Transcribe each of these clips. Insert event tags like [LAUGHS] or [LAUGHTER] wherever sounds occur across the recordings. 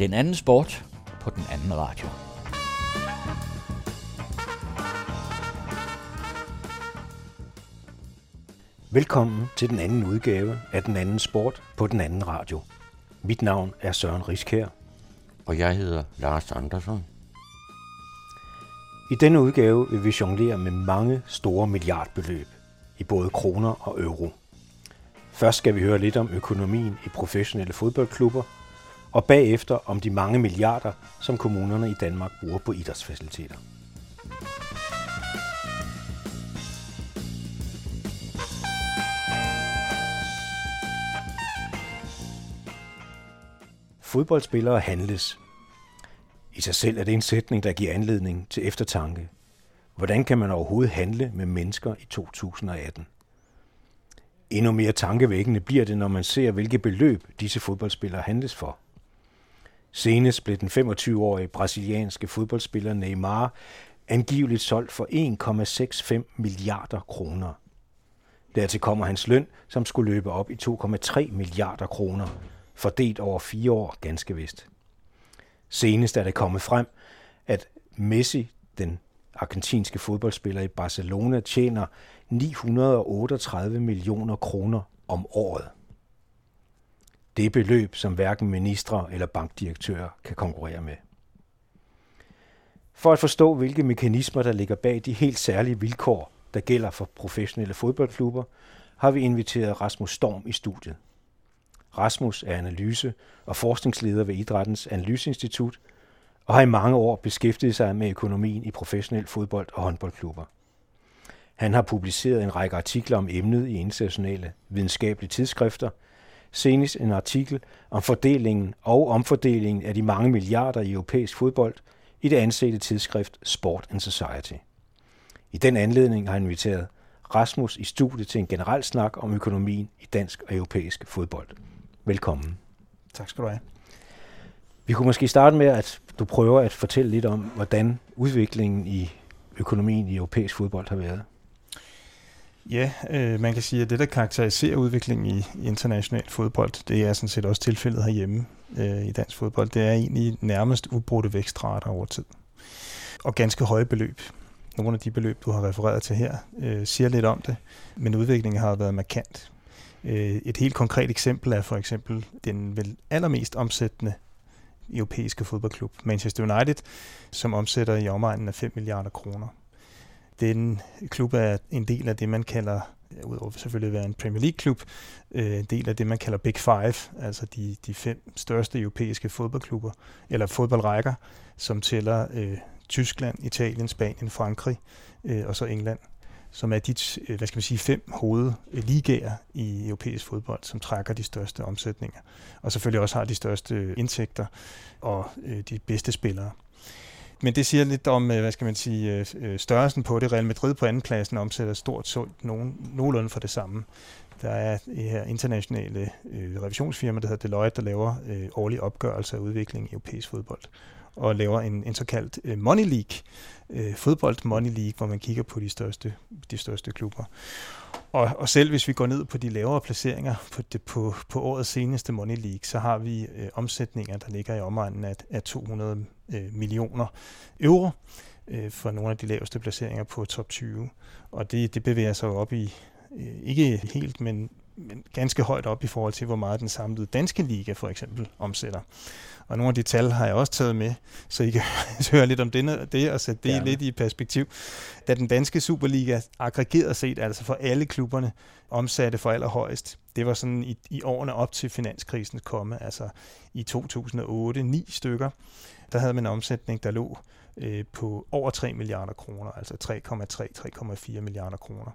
Den anden sport på den anden radio. Velkommen til den anden udgave af Den anden sport på den anden radio. Mit navn er Søren Riskær. Og jeg hedder Lars Andersson. I denne udgave vil vi jonglere med mange store milliardbeløb i både kroner og euro. Først skal vi høre lidt om økonomien i professionelle fodboldklubber, og bagefter om de mange milliarder, som kommunerne i Danmark bruger på idrætsfaciliteter. Fodboldspillere handles. I sig selv er det en sætning, der giver anledning til eftertanke. Hvordan kan man overhovedet handle med mennesker i 2018? Endnu mere tankevækkende bliver det, når man ser, hvilke beløb disse fodboldspillere handles for. Senest blev den 25-årige brasilianske fodboldspiller Neymar angiveligt solgt for 1,65 milliarder kroner. Dertil kommer hans løn, som skulle løbe op i 2,3 milliarder kroner, fordelt over fire år ganske vist. Senest er det kommet frem, at Messi, den argentinske fodboldspiller i Barcelona, tjener 938 millioner kroner om året. Det er beløb, som hverken ministre eller bankdirektører kan konkurrere med. For at forstå, hvilke mekanismer, der ligger bag de helt særlige vilkår, der gælder for professionelle fodboldklubber, har vi inviteret Rasmus Storm i studiet. Rasmus er analyse- og forskningsleder ved Idrættens Analyseinstitut og har i mange år beskæftiget sig med økonomien i professionel fodbold og håndboldklubber. Han har publiceret en række artikler om emnet i internationale videnskabelige tidsskrifter, senest en artikel om fordelingen og omfordelingen af de mange milliarder i europæisk fodbold i det ansete tidsskrift Sport and Society. I den anledning har han inviteret Rasmus i studiet til en generel snak om økonomien i dansk og europæisk fodbold. Velkommen. Tak skal du have. Vi kunne måske starte med, at du prøver at fortælle lidt om, hvordan udviklingen i økonomien i europæisk fodbold har været. Ja, øh, man kan sige, at det, der karakteriserer udviklingen i, i international fodbold, det er sådan set også tilfældet herhjemme øh, i dansk fodbold. Det er egentlig nærmest ubrudte vækstrater over tid. Og ganske høje beløb. Nogle af de beløb, du har refereret til her, øh, siger lidt om det, men udviklingen har været markant. Øh, et helt konkret eksempel er for eksempel den vel allermest omsættende europæiske fodboldklub, Manchester United, som omsætter i omegnen af 5 milliarder kroner. Den klub er en del af det, man kalder, udover selvfølgelig at være en Premier League-klub, øh, en del af det, man kalder Big Five, altså de, de fem største europæiske fodboldklubber, eller fodboldrækker, som tæller øh, Tyskland, Italien, Spanien, Frankrig øh, og så England som er de øh, hvad skal man sige, fem hovedligaer i europæisk fodbold, som trækker de største omsætninger, og selvfølgelig også har de største indtægter og øh, de bedste spillere. Men det siger lidt om, øh, hvad skal man sige, øh, øh, størrelsen på det. Real Madrid på andenpladsen omsætter stort set nogen, nogenlunde for det samme. Der er det her internationale øh, revisionsfirma, der hedder Deloitte, der laver øh, årlige opgørelser af udviklingen i europæisk fodbold og laver en, en såkaldt øh, Money League, øh, fodbold Money League, hvor man kigger på de største, de største klubber. Og, og selv hvis vi går ned på de lavere placeringer på, det, på, på årets seneste Money League, så har vi øh, omsætninger, der ligger i omegnen af, af 200 øh, millioner euro øh, for nogle af de laveste placeringer på top 20. Og det, det bevæger sig op i, øh, ikke helt, men, men ganske højt op i forhold til, hvor meget den samlede danske liga for eksempel omsætter. Og nogle af de tal har jeg også taget med, så I kan [LAUGHS] høre lidt om det, det og sætte det ja. lidt i perspektiv. Da den danske Superliga aggregeret set, altså for alle klubberne, omsatte for allerhøjst, det var sådan i, i årene op til finanskrisens komme, altså i 2008, ni stykker, der havde man en omsætning, der lå øh, på over 3 milliarder kroner, altså 3,3-3,4 milliarder kroner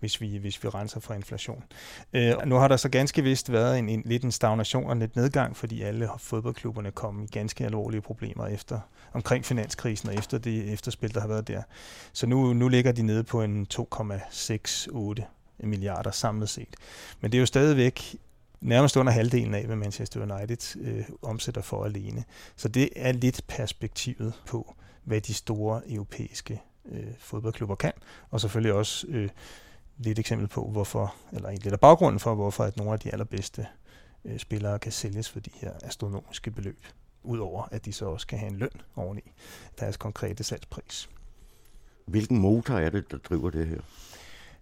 hvis vi, hvis vi renser for inflation. Øh, nu har der så ganske vist været en, en, lidt en stagnation og lidt nedgang, fordi alle fodboldklubberne kom i ganske alvorlige problemer efter omkring finanskrisen og efter det efterspil, der har været der. Så nu, nu ligger de nede på en 2,68 milliarder samlet set. Men det er jo stadigvæk nærmest under halvdelen af, hvad Manchester United øh, omsætter for alene. Så det er lidt perspektivet på, hvad de store europæiske øh, fodboldklubber kan, og selvfølgelig også øh, lidt eksempel på, hvorfor, eller lidt af baggrunden for, hvorfor at nogle af de allerbedste øh, spillere kan sælges for de her astronomiske beløb. udover at de så også kan have en løn oveni deres konkrete salgspris. Hvilken motor er det, der driver det her?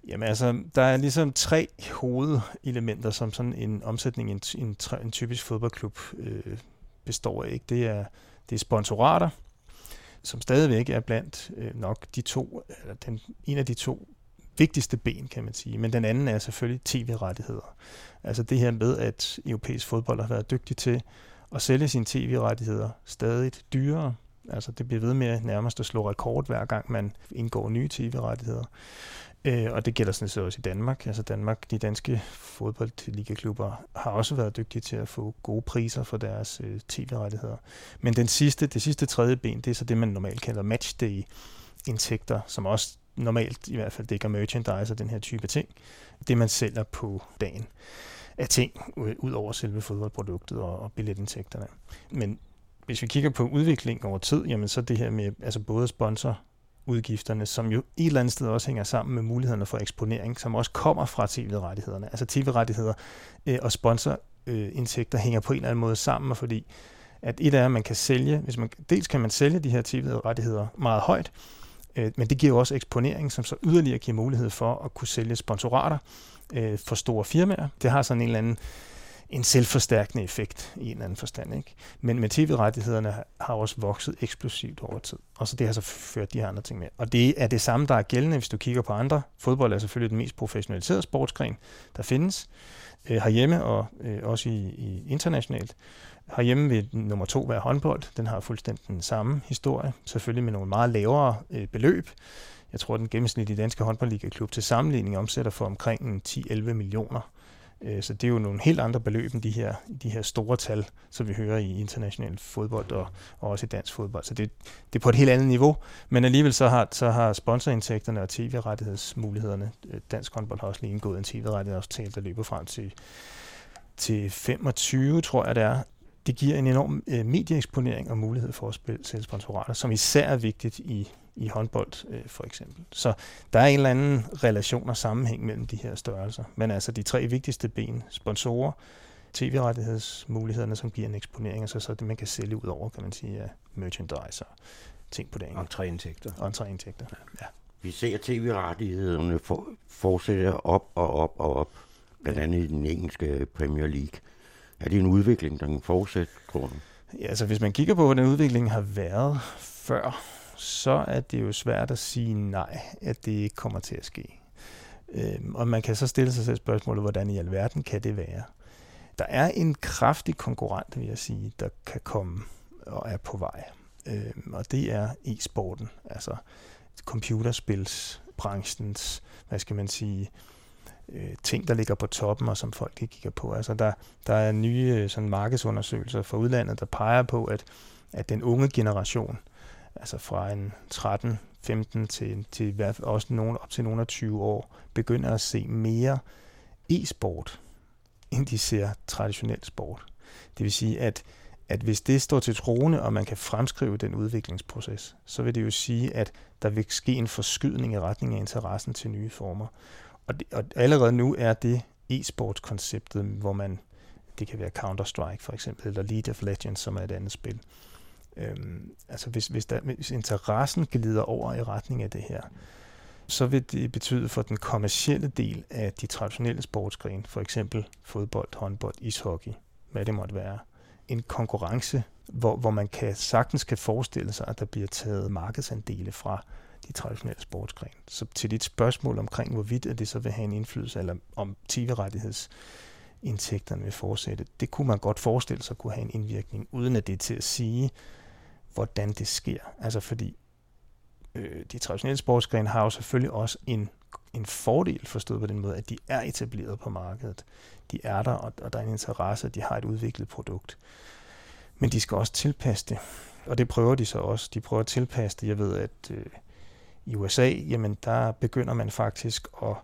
Jamen altså, der er ligesom tre hovedelementer, som sådan en omsætning i en, en, en typisk fodboldklub øh, består af. Ikke? Det, er, det er sponsorater, som stadigvæk er blandt øh, nok de to, eller den, en af de to vigtigste ben, kan man sige. Men den anden er selvfølgelig tv-rettigheder. Altså det her med, at europæisk fodbold har været dygtig til at sælge sine tv-rettigheder stadig dyrere. Altså det bliver ved med nærmest at slå rekord, hver gang man indgår nye tv-rettigheder. Øh, og det gælder sådan set også i Danmark. Altså Danmark, de danske fodboldligaklubber har også været dygtige til at få gode priser for deres øh, tv-rettigheder. Men den sidste, det sidste tredje ben, det er så det, man normalt kalder matchday-indtægter, som også normalt i hvert fald dækker merchandise og den her type ting. Det, man sælger på dagen af ting, ud over selve fodboldproduktet og, og billetindtægterne. Men hvis vi kigger på udviklingen over tid, jamen så det her med altså både sponsor udgifterne, som jo et eller andet sted også hænger sammen med mulighederne for eksponering, som også kommer fra tv-rettighederne. Altså tv-rettigheder øh, og sponsorindtægter hænger på en eller anden måde sammen, fordi at et er, at man kan sælge, hvis man, dels kan man sælge de her tv-rettigheder meget højt, øh, men det giver jo også eksponering, som så yderligere giver mulighed for at kunne sælge sponsorater øh, for store firmaer. Det har sådan en eller anden en selvforstærkende effekt i en eller anden forstand. Ikke? Men, men tv-rettighederne har også vokset eksplosivt over tid. Og så det har så ført de her andre ting med. Og det er det samme, der er gældende, hvis du kigger på andre. Fodbold er selvfølgelig den mest professionaliserede sportsgren, der findes øh, herhjemme og øh, også i, i internationalt. Herhjemme vil nummer to være håndbold. Den har fuldstændig den samme historie, selvfølgelig med nogle meget lavere øh, beløb. Jeg tror, at den gennemsnitlige danske håndboldliga-klub til sammenligning omsætter for omkring 10-11 millioner Øh, Øh, så det er jo nogle helt andre beløb end de her, de her store tal, som vi hører i international fodbold og, og også i dansk fodbold. Så det, det er på et helt andet niveau. Men alligevel så har, så har sponsorindtægterne og tv-rettighedsmulighederne, øh, dansk håndbold har også lige indgået en tv-rettighedsaftale, der løber frem til, til 25, tror jeg det er. Det giver en enorm øh, medieeksponering og mulighed for at spille selv sponsorater, som især er vigtigt i i håndbold øh, for eksempel. Så der er en eller anden relation og sammenhæng mellem de her størrelser. Men altså de tre vigtigste ben, sponsorer, tv-rettighedsmulighederne, som giver en eksponering, og så, så det, man kan sælge ud over, kan man sige, af merchandise og ting på dagen. Entréindtægter. Entréindtægter, ja. Vi ser tv-rettighederne for, fortsætte op og op og op, blandt andet i den engelske Premier League. Er det en udvikling, der kan fortsætte, tror du? Ja, altså hvis man kigger på, hvordan udviklingen har været før så er det jo svært at sige nej, at det ikke kommer til at ske. Øhm, og man kan så stille sig selv spørgsmålet, hvordan i alverden kan det være? Der er en kraftig konkurrent, vil jeg sige, der kan komme og er på vej. Øhm, og det er e-sporten, altså computerspilsbranchens, hvad skal man sige, øh, ting, der ligger på toppen, og som folk ikke kigger på. Altså der, der er nye øh, sådan markedsundersøgelser fra udlandet, der peger på, at, at den unge generation, altså fra en 13, 15 til, til også nogen, op til nogle af 20 år, begynder at se mere e-sport, end de ser traditionel sport. Det vil sige, at, at hvis det står til troende, og man kan fremskrive den udviklingsproces, så vil det jo sige, at der vil ske en forskydning i retning af interessen til nye former. Og, det, og allerede nu er det e-sportskonceptet, hvor man, det kan være Counter-Strike for eksempel, eller League of Legends, som er et andet spil, Øhm, altså hvis, hvis, der, hvis interessen glider over i retning af det her, så vil det betyde for den kommercielle del af de traditionelle sportsgrene, for eksempel fodbold, håndbold, ishockey, hvad det måtte være, en konkurrence, hvor, hvor man kan sagtens kan forestille sig, at der bliver taget markedsandele fra de traditionelle sportsgrene. Så til dit spørgsmål omkring, hvorvidt at det så vil have en indflydelse, eller om tv-rettigheds indtægterne vil fortsætte, det kunne man godt forestille sig kunne have en indvirkning, uden at det er til at sige, hvordan det sker. Altså fordi øh, de traditionelle sportsgrene har jo selvfølgelig også en, en fordel forstået på den måde, at de er etableret på markedet. De er der, og, og der er en interesse, de har et udviklet produkt. Men de skal også tilpasse det, og det prøver de så også. De prøver at tilpasse det. Jeg ved, at øh, i USA, jamen der begynder man faktisk at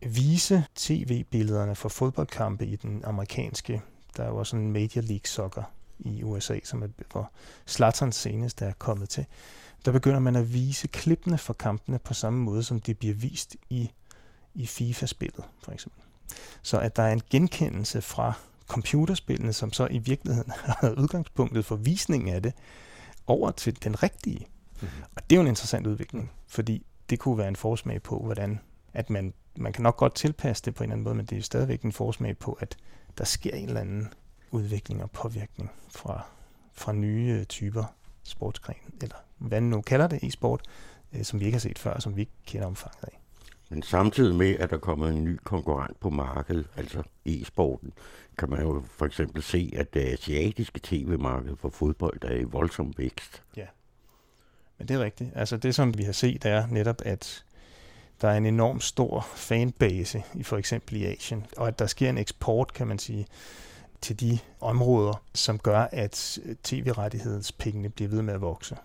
vise tv-billederne fra fodboldkampe i den amerikanske, der er jo også en Major League Soccer i USA, som er, hvor Zlatan senest er kommet til, der begynder man at vise klippene for kampene på samme måde, som de bliver vist i, i FIFA-spillet, for eksempel. Så at der er en genkendelse fra computerspillene, som så i virkeligheden [LAUGHS] har været udgangspunktet for visningen af det, over til den rigtige. Mm. Og det er jo en interessant udvikling, fordi det kunne være en forsmag på, hvordan at man, man kan nok godt tilpasse det på en eller anden måde, men det er jo stadigvæk en forsmag på, at der sker en eller anden udvikling og påvirkning fra, fra nye typer sportsgren, eller hvad nu kalder det i sport, øh, som vi ikke har set før, som vi ikke kender omfanget af. Men samtidig med, at der kommer en ny konkurrent på markedet, altså e-sporten, kan man jo for eksempel se, at det asiatiske tv-marked for fodbold er i voldsom vækst. Ja, men det er rigtigt. Altså det, som vi har set, er netop, at der er en enorm stor fanbase, i for eksempel i Asien, og at der sker en eksport, kan man sige, til de områder, som gør, at øh, tv-rettighedspengene bliver ved med at vokse.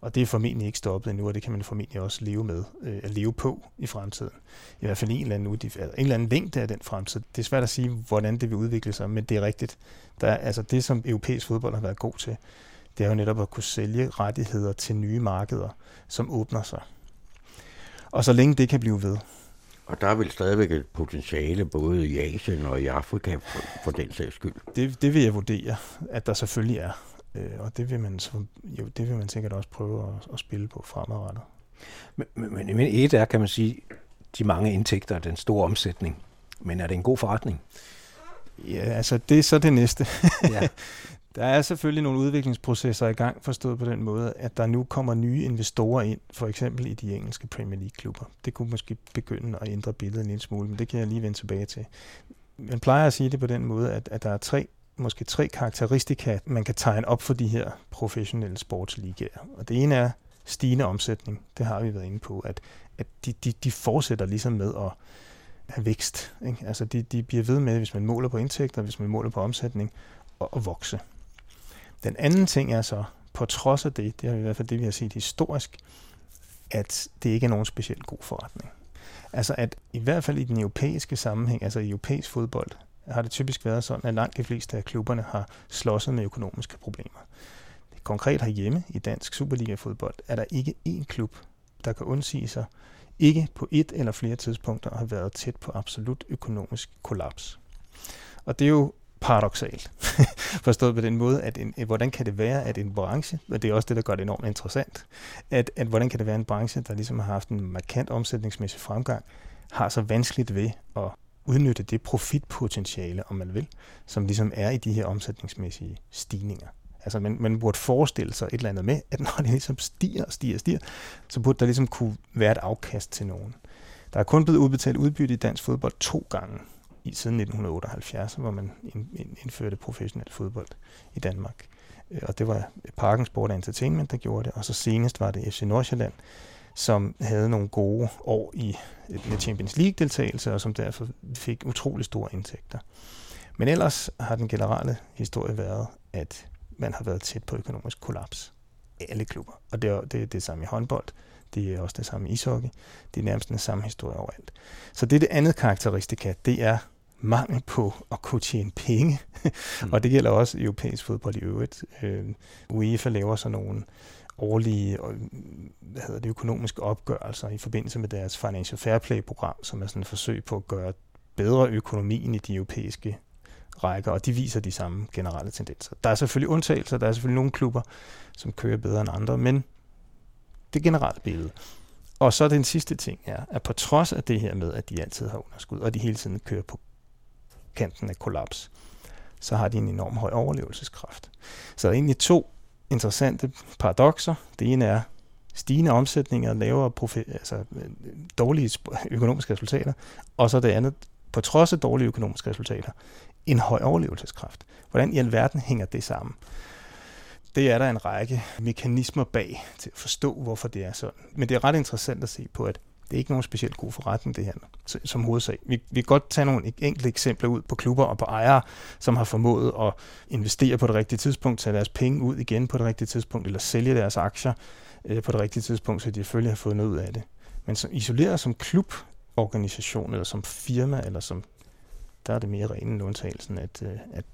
Og det er formentlig ikke stoppet endnu, og det kan man formentlig også leve med, øh, at leve på i fremtiden. I hvert fald en eller, anden, øh, en eller anden længde af den fremtid. Det er svært at sige, hvordan det vil udvikle sig, men det er rigtigt. Der er, altså det, som europæisk fodbold har været god til, det er jo netop at kunne sælge rettigheder til nye markeder, som åbner sig. Og så længe det kan blive ved. Og der er vel stadigvæk et potentiale både i Asien og i Afrika for, for den sags skyld. Det, det vil jeg vurdere, at der selvfølgelig er. Øh, og det vil, man, så, jo, det vil man sikkert også prøve at, at spille på fremadrettet. Men, men, men et er, kan man sige, de mange indtægter og den store omsætning. Men er det en god forretning? Ja, altså det er så det næste. ja. [LAUGHS] Der er selvfølgelig nogle udviklingsprocesser i gang, forstået på den måde, at der nu kommer nye investorer ind, for eksempel i de engelske Premier League-klubber. Det kunne måske begynde at ændre billedet en lille smule, men det kan jeg lige vende tilbage til. Man plejer at sige det på den måde, at, at der er tre måske tre karakteristika, man kan tegne op for de her professionelle sportsligaer. Og det ene er stigende omsætning. Det har vi været inde på, at, at de, de, de fortsætter ligesom med at have vækst. Ikke? Altså de, de bliver ved med, hvis man måler på indtægter, hvis man måler på omsætning, at, at vokse. Den anden ting er så, på trods af det, det er i hvert fald det, vi har set historisk, at det ikke er nogen specielt god forretning. Altså at i hvert fald i den europæiske sammenhæng, altså i europæisk fodbold, har det typisk været sådan, at langt de fleste af klubberne har slåsset med økonomiske problemer. Konkret herhjemme i dansk Superliga-fodbold er der ikke én klub, der kan undsige sig ikke på et eller flere tidspunkter har været tæt på absolut økonomisk kollaps. Og det er jo paradoxalt, [LAUGHS] forstået på den måde, at en, hvordan kan det være, at en branche, og det er også det, der gør det enormt interessant, at, at hvordan kan det være en branche, der ligesom har haft en markant omsætningsmæssig fremgang, har så vanskeligt ved at udnytte det profitpotentiale, om man vil, som ligesom er i de her omsætningsmæssige stigninger. Altså man, man burde forestille sig et eller andet med, at når det ligesom stiger og stiger og stiger, så burde der ligesom kunne være et afkast til nogen. Der er kun blevet udbetalt udbytte i dansk fodbold to gange i siden 1978, hvor man indførte professionel fodbold i Danmark. Øh, og det var Parken Sport Entertainment, der gjorde det, og så senest var det FC Nordsjælland, som havde nogle gode år i øh, med Champions League-deltagelse, og som derfor fik utrolig store indtægter. Men ellers har den generelle historie været, at man har været tæt på økonomisk kollaps. Alle klubber. Og det er det, det samme i håndbold, det er også det samme ishockey. Det er nærmest den samme historie overalt. Så det er det andet karakteristika, det er mangel på at kunne tjene penge. mm. [LAUGHS] og det gælder også europæisk fodbold i øvrigt. Øh, UEFA laver så nogle årlige hvad hedder det, økonomiske opgørelser i forbindelse med deres Financial Fair Play-program, som er sådan et forsøg på at gøre bedre økonomien i de europæiske rækker, og de viser de samme generelle tendenser. Der er selvfølgelig undtagelser, der er selvfølgelig nogle klubber, som kører bedre end andre, men det generelle billede. Og så den sidste ting er, at på trods af det her med, at de altid har underskud, og de hele tiden kører på kanten af kollaps, så har de en enorm høj overlevelseskraft. Så der er egentlig to interessante paradoxer. Det ene er stigende omsætninger, lavere profi- altså, øh, dårlige økonomiske resultater, og så det andet, på trods af dårlige økonomiske resultater, en høj overlevelseskraft. Hvordan i alverden hænger det sammen? Det er der en række mekanismer bag til at forstå, hvorfor det er sådan. Men det er ret interessant at se på, at det er ikke nogen specielt god forretning, det her som hovedsag. Vi, vi kan godt tage nogle enkelte eksempler ud på klubber og på ejere, som har formået at investere på det rigtige tidspunkt, tage deres penge ud igen på det rigtige tidspunkt, eller sælge deres aktier øh, på det rigtige tidspunkt, så de selvfølgelig har fået noget ud af det. Men som isoleret som kluborganisation, eller som firma, eller som, der er det mere rene undtagelsen, at, øh, at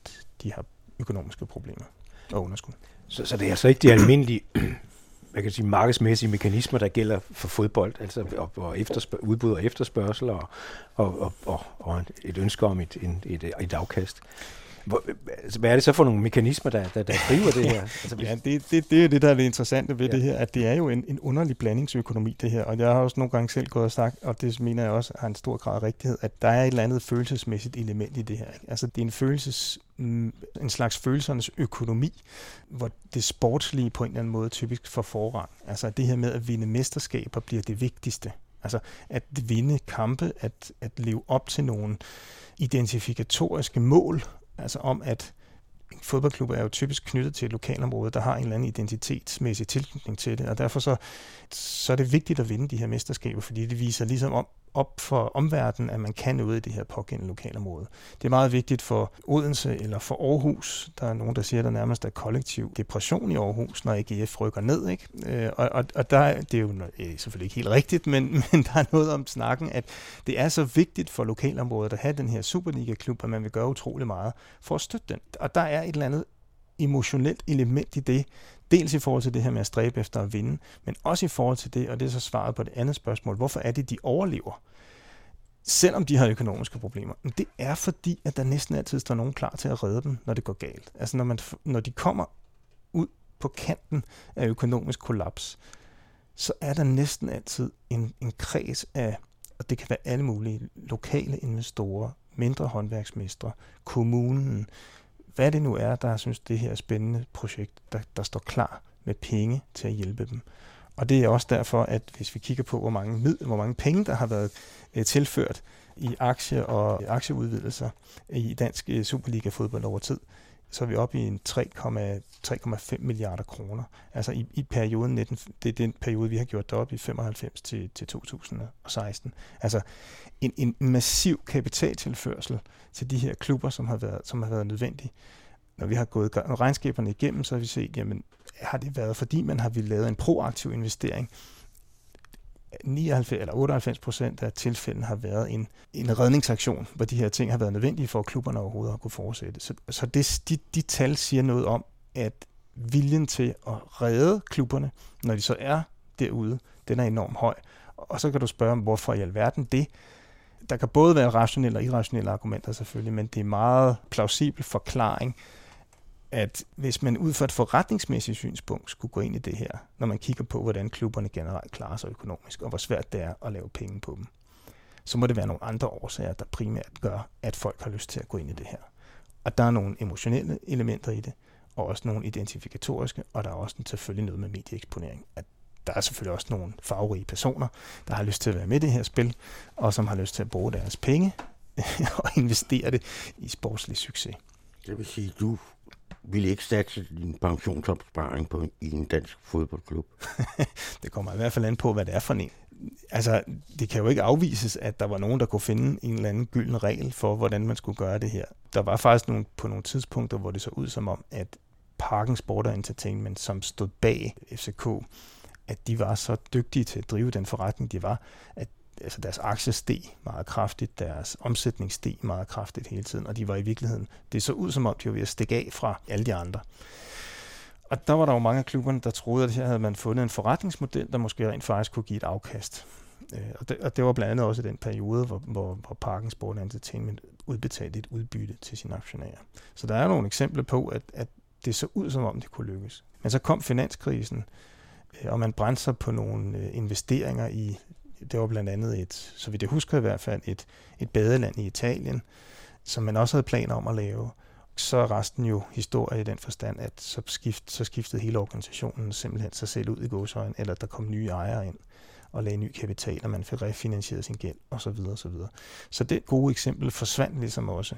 de har økonomiske problemer og underskud. Så, så det er altså ikke de almindelige [CLEARS THROAT] man kan sige, markedsmæssige mekanismer, der gælder for fodbold, altså og, og udbud og efterspørgsel og, og, og, og, og et ønske om et, et, et, et afkast. Hvor, altså, hvad er det så for nogle mekanismer, der, der, der driver det her? [LAUGHS] Altså, ja, det, det, det er det, der er det interessante ved ja. det her, at det er jo en, en underlig blandingsøkonomi, det her. Og jeg har også nogle gange selv gået og sagt, og det mener jeg også har en stor grad af rigtighed, at der er et eller andet følelsesmæssigt element i det her. Ikke? Altså, det er en følelses mm, en slags følelsernes økonomi, hvor det sportslige på en eller anden måde typisk får forrang. Altså det her med at vinde mesterskaber bliver det vigtigste. Altså at vinde kampe, at, at leve op til nogle identifikatoriske mål, altså om at en fodboldklub er jo typisk knyttet til et lokalområde, der har en eller anden identitetsmæssig tilknytning til det, og derfor så, så er det vigtigt at vinde de her mesterskaber, fordi det viser ligesom om, op for omverdenen, at man kan noget i det her pågældende lokalområde. Det er meget vigtigt for Odense eller for Aarhus. Der er nogen, der siger, at der nærmest er kollektiv depression i Aarhus, når AGF rykker ned. Ikke? Øh, og, og, og der, det er jo øh, selvfølgelig ikke helt rigtigt, men, [LAUGHS] men der er noget om snakken, at det er så vigtigt for lokalområdet at have den her Superliga-klub, at man vil gøre utrolig meget for at støtte den. Og der er et eller andet emotionelt element i det, Dels i forhold til det her med at stræbe efter at vinde, men også i forhold til det, og det er så svaret på det andet spørgsmål, hvorfor er det, de overlever? selvom de har økonomiske problemer. Det er fordi, at der næsten altid står nogen klar til at redde dem, når det går galt. Altså når, man, når de kommer ud på kanten af økonomisk kollaps, så er der næsten altid en, en kreds af, og det kan være alle mulige lokale investorer, mindre håndværksmestre, kommunen, hvad det nu er, der synes, det her er spændende projekt, der, der står klar med penge til at hjælpe dem. Og det er også derfor, at hvis vi kigger på, hvor mange, mid, hvor mange penge, der har været øh, tilført i aktie- og øh, aktieudvidelser i dansk øh, Superliga-fodbold over tid, så er vi oppe i en 3,5 milliarder kroner. Altså i, i perioden 19, det er den periode, vi har gjort deroppe i 95 til, til 2016. Altså en, en massiv kapitaltilførsel til de her klubber, som har været, som har været nødvendige. Når vi har gået regnskaberne igennem, så har vi set, jamen har det været, fordi man har ville lavet en proaktiv investering, 99 eller 98 procent af tilfældene har været en, en redningsaktion, hvor de her ting har været nødvendige for, at klubberne overhovedet har kunne fortsætte. Så, så det, de, de tal siger noget om, at viljen til at redde klubberne, når de så er derude, den er enormt høj. Og så kan du spørge, hvorfor i alverden det? Der kan både være rationelle og irrationelle argumenter selvfølgelig, men det er meget plausibel forklaring, at hvis man ud fra et forretningsmæssigt synspunkt skulle gå ind i det her, når man kigger på, hvordan klubberne generelt klarer sig økonomisk, og hvor svært det er at lave penge på dem, så må det være nogle andre årsager, der primært gør, at folk har lyst til at gå ind i det her. Og der er nogle emotionelle elementer i det, og også nogle identifikatoriske, og der er også selvfølgelig noget med medieeksponering. At der er selvfølgelig også nogle farverige personer, der har lyst til at være med i det her spil, og som har lyst til at bruge deres penge [LAUGHS] og investere det i sportslig succes. Det vil sige, du ville ikke satse din pensionsopsparing på, i en dansk fodboldklub? [LAUGHS] det kommer i hvert fald an på, hvad det er for en. Altså, det kan jo ikke afvises, at der var nogen, der kunne finde en eller anden gylden regel for, hvordan man skulle gøre det her. Der var faktisk nogle, på nogle tidspunkter, hvor det så ud som om, at Parken Sport Entertainment, som stod bag FCK, at de var så dygtige til at drive den forretning, de var, at altså deres aktier steg meget kraftigt, deres omsætning steg meget kraftigt hele tiden, og de var i virkeligheden, det så ud som om, de var ved at stikke af fra alle de andre. Og der var der jo mange af klubberne, der troede, at her havde man fundet en forretningsmodel, der måske rent faktisk kunne give et afkast. Øh, og det, og det var blandt andet også den periode, hvor, hvor, hvor Parken Sport Entertainment udbetalte et udbytte til sine aktionærer. Så der er nogle eksempler på, at, at det så ud som om, det kunne lykkes. Men så kom finanskrisen, øh, og man brændte sig på nogle øh, investeringer i det var blandt andet et, så vidt jeg husker i hvert fald, et, et badeland i Italien, som man også havde planer om at lave. Så er resten jo historie i den forstand, at så, skift, så skiftede hele organisationen simpelthen sig selv ud i godsøjen, eller der kom nye ejere ind og lagde ny kapital, og man fik refinansieret sin gæld, osv. Så, videre. så det gode eksempel forsvandt ligesom også.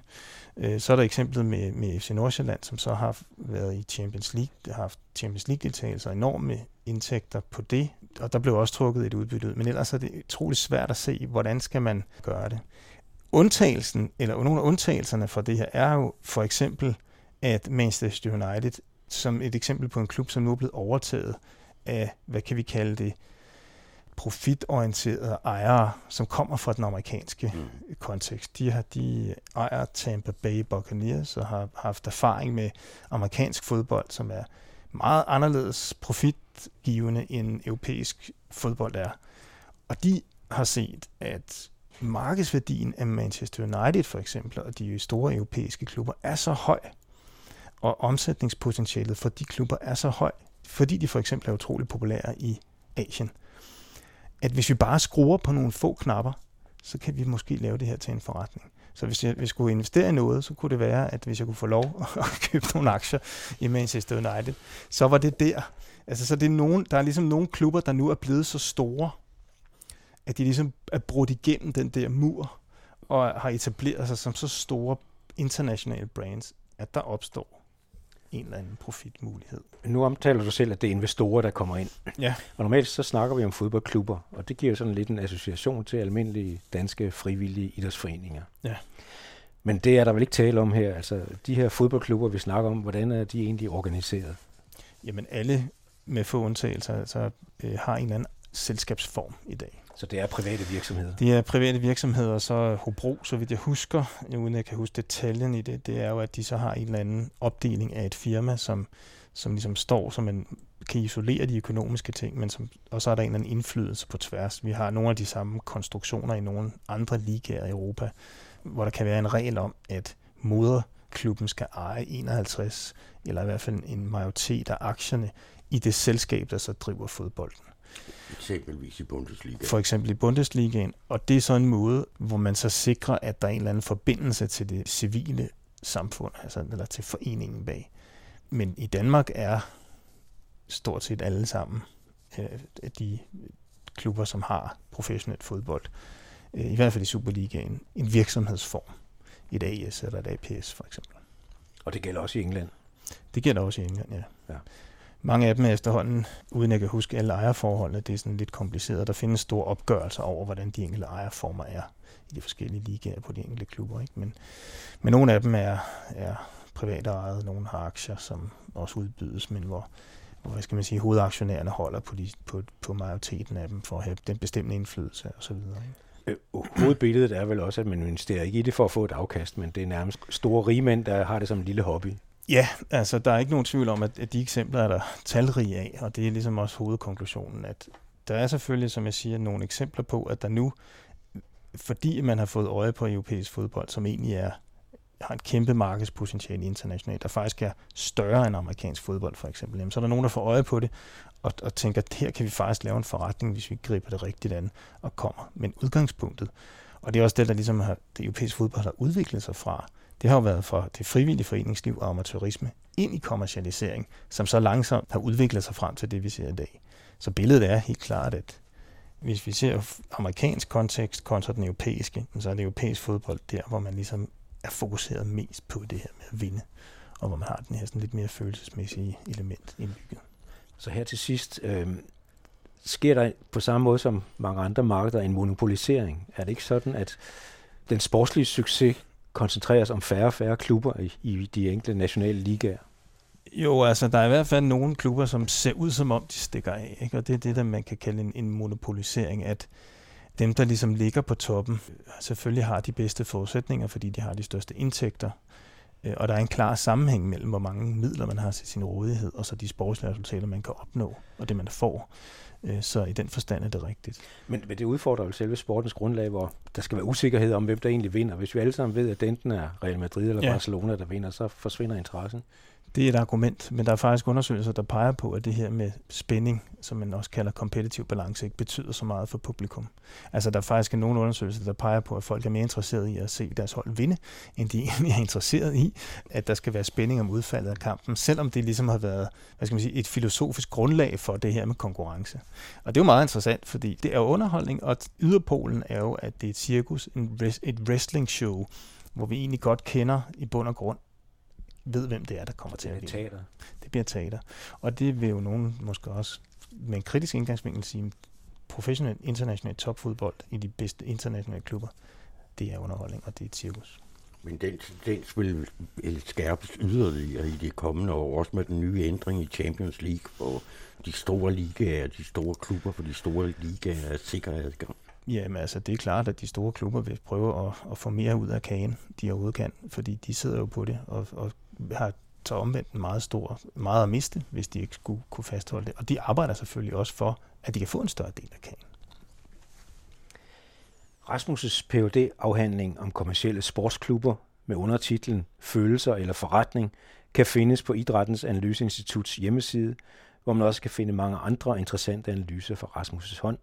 Øh, så er der eksemplet med, med FC Nordsjælland, som så har været i Champions League, det har haft Champions League-deltagelser, enorme indtægter på det, og der blev også trukket et udbytte ud. Men ellers er det utroligt svært at se, hvordan skal man gøre det. Undtagelsen, eller nogle af undtagelserne for det her, er jo for eksempel, at Manchester United, som et eksempel på en klub, som nu er blevet overtaget af, hvad kan vi kalde det, profitorienterede ejere, som kommer fra den amerikanske mm. kontekst. De har de ejer Tampa Bay Buccaneers og har haft erfaring med amerikansk fodbold, som er meget anderledes profitgivende end europæisk fodbold er. Og de har set, at markedsværdien af Manchester United for eksempel, og de store europæiske klubber, er så høj, og omsætningspotentialet for de klubber er så høj, fordi de for eksempel er utrolig populære i Asien, at hvis vi bare skruer på nogle få knapper, så kan vi måske lave det her til en forretning. Så hvis jeg, hvis jeg skulle investere i noget, så kunne det være, at hvis jeg kunne få lov [LAUGHS] at købe nogle aktier i Manchester United, så var det der. Altså, så det er nogen, der er ligesom nogle klubber, der nu er blevet så store, at de ligesom er brudt igennem den der mur, og har etableret sig som så store internationale brands, at der opstår en eller anden profitmulighed. Nu omtaler du selv, at det er investorer, der kommer ind. Ja. Og normalt så snakker vi om fodboldklubber, og det giver sådan lidt en association til almindelige danske frivillige idrætsforeninger. Ja. Men det er der vel ikke tale om her. Altså, de her fodboldklubber, vi snakker om, hvordan er de egentlig organiseret? Jamen alle med få undtagelser altså, øh, har en eller anden selskabsform i dag. Så det er private virksomheder? Det er private virksomheder, så Hobro, så vidt jeg husker, uden jeg kan huske detaljen i det, det er jo, at de så har en eller anden opdeling af et firma, som, som ligesom står, som man kan isolere de økonomiske ting, men som, og så er der en eller anden indflydelse på tværs. Vi har nogle af de samme konstruktioner i nogle andre ligaer i Europa, hvor der kan være en regel om, at moderklubben skal eje 51, eller i hvert fald en majoritet af aktierne i det selskab, der så driver fodbolden. Eksempelvis i Bundesliga. For eksempel i Bundesligaen. Og det er så en måde, hvor man så sikrer, at der er en eller anden forbindelse til det civile samfund, altså, eller til foreningen bag. Men i Danmark er stort set alle sammen øh, de klubber, som har professionelt fodbold, øh, i hvert fald i Superligaen, en virksomhedsform. Et AS eller et APS for eksempel. Og det gælder også i England? Det gælder også i England, ja. ja. Mange af dem er efterhånden, uden jeg kan huske alle ejerforholdene, det er sådan lidt kompliceret. Der findes store opgørelser over, hvordan de enkelte ejerformer er i de forskellige ligaer på de enkelte klubber. Ikke? Men, men nogle af dem er, er privat ejet, nogle har aktier, som også udbydes, men hvor, hvor hvad skal man sige, hovedaktionærerne holder på, de, på, på majoriteten af dem for at have den bestemte indflydelse osv. Øh, hovedbilledet er vel også, at man investerer ikke i det for at få et afkast, men det er nærmest store rigmænd, der har det som en lille hobby. Ja, altså der er ikke nogen tvivl om, at, de eksempler er der talrige af, og det er ligesom også hovedkonklusionen, at der er selvfølgelig, som jeg siger, nogle eksempler på, at der nu, fordi man har fået øje på europæisk fodbold, som egentlig er har et kæmpe markedspotentiale internationalt, der faktisk er større end amerikansk fodbold for eksempel, jamen, så er der nogen, der får øje på det, og, og tænker, at her kan vi faktisk lave en forretning, hvis vi griber det rigtigt an og kommer. Men udgangspunktet, og det er også det, der ligesom har, det europæiske fodbold har udviklet sig fra, det har jo været fra det frivillige foreningsliv og amatørisme ind i kommercialisering, som så langsomt har udviklet sig frem til det, vi ser i dag. Så billedet er helt klart, at hvis vi ser amerikansk kontekst kontra den europæiske, så er det europæisk fodbold der, hvor man ligesom er fokuseret mest på det her med at vinde, og hvor man har den her sådan lidt mere følelsesmæssige element indbygget. Så her til sidst, øh, sker der på samme måde som mange andre markeder en monopolisering? Er det ikke sådan, at den sportslige succes koncentreres om færre og færre klubber i, i de enkelte nationale ligaer? Jo, altså der er i hvert fald nogle klubber, som ser ud som om, de stikker af. Ikke? Og det er det, der man kan kalde en, en monopolisering, at dem, der ligesom ligger på toppen, selvfølgelig har de bedste forudsætninger, fordi de har de største indtægter. Øh, og der er en klar sammenhæng mellem, hvor mange midler man har til sin rådighed, og så de sportslige resultater, man kan opnå, og det man får. Øh, så i den forstand er det rigtigt. Men, men det udfordrer jo selve sportens grundlag, hvor der skal være usikkerhed om, hvem der egentlig vinder. Hvis vi alle sammen ved, at det enten er Real Madrid eller ja. Barcelona, der vinder, så forsvinder interessen. Det er et argument, men der er faktisk undersøgelser, der peger på, at det her med spænding, som man også kalder kompetitiv balance, ikke betyder så meget for publikum. Altså der er faktisk nogle undersøgelser, der peger på, at folk er mere interesserede i at se deres hold vinde, end de [LAUGHS] egentlig er interesseret i, at der skal være spænding om udfaldet af kampen, selvom det ligesom har været hvad skal man sige, et filosofisk grundlag for det her med konkurrence. Og det er jo meget interessant, fordi det er underholdning, og yderpolen er jo, at det er et cirkus, et wrestling show, hvor vi egentlig godt kender i bund og grund ved, hvem det er, der kommer til at vinde. teater. Det bliver teater. Og det vil jo nogen måske også med en kritisk indgangsvinkel sige, professionel international topfodbold i de bedste internationale klubber, det er underholdning, og det er cirkus. Men den tendens vil skærpes yderligere i de kommende år, også med den nye ændring i Champions League, hvor de store ligaer, de store klubber for de store ligaer er sikre adgang. Jamen altså, det er klart, at de store klubber vil prøve at, at få mere ud af kagen, de overhovedet kan, fordi de sidder jo på det og, og har så omvendt en meget stor, meget at miste, hvis de ikke skulle kunne fastholde det. Og de arbejder selvfølgelig også for, at de kan få en større del af kagen. Rasmus' phd afhandling om kommercielle sportsklubber med undertitlen Følelser eller forretning kan findes på Idrættens Analyseinstituts hjemmeside, hvor man også kan finde mange andre interessante analyser fra Rasmus' hånd,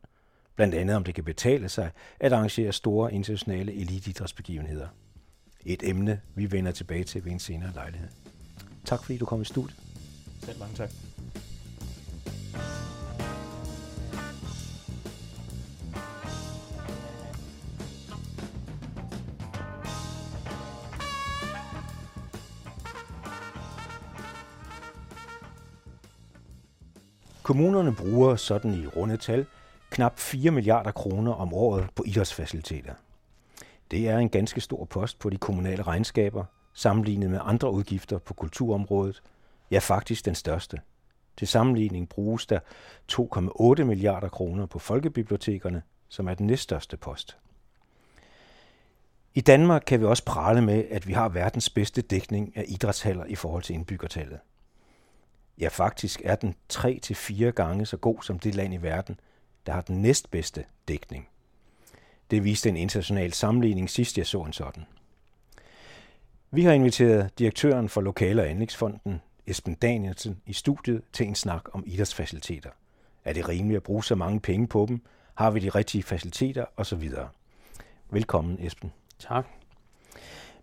blandt andet om det kan betale sig at arrangere store internationale elitidrætsbegivenheder. Et emne, vi vender tilbage til ved en senere lejlighed. Tak fordi du kom i studiet. Selv mange tak. Kommunerne bruger sådan i runde tal knap 4 milliarder kroner om året på idrætsfaciliteter. Det er en ganske stor post på de kommunale regnskaber, sammenlignet med andre udgifter på kulturområdet. Ja, faktisk den største. Til sammenligning bruges der 2,8 milliarder kroner på folkebibliotekerne, som er den næststørste post. I Danmark kan vi også prale med, at vi har verdens bedste dækning af idrætshaller i forhold til indbyggertallet. Ja, faktisk er den 3-4 gange så god som det land i verden, der har den næstbedste dækning. Det viste en international sammenligning sidst jeg så en sådan. Vi har inviteret direktøren for Lokale- og Anlægsfonden, Esben Danielsen, i studiet til en snak om idrætsfaciliteter. Er det rimeligt at bruge så mange penge på dem? Har vi de rigtige faciliteter? Og så videre. Velkommen, Esben. Tak.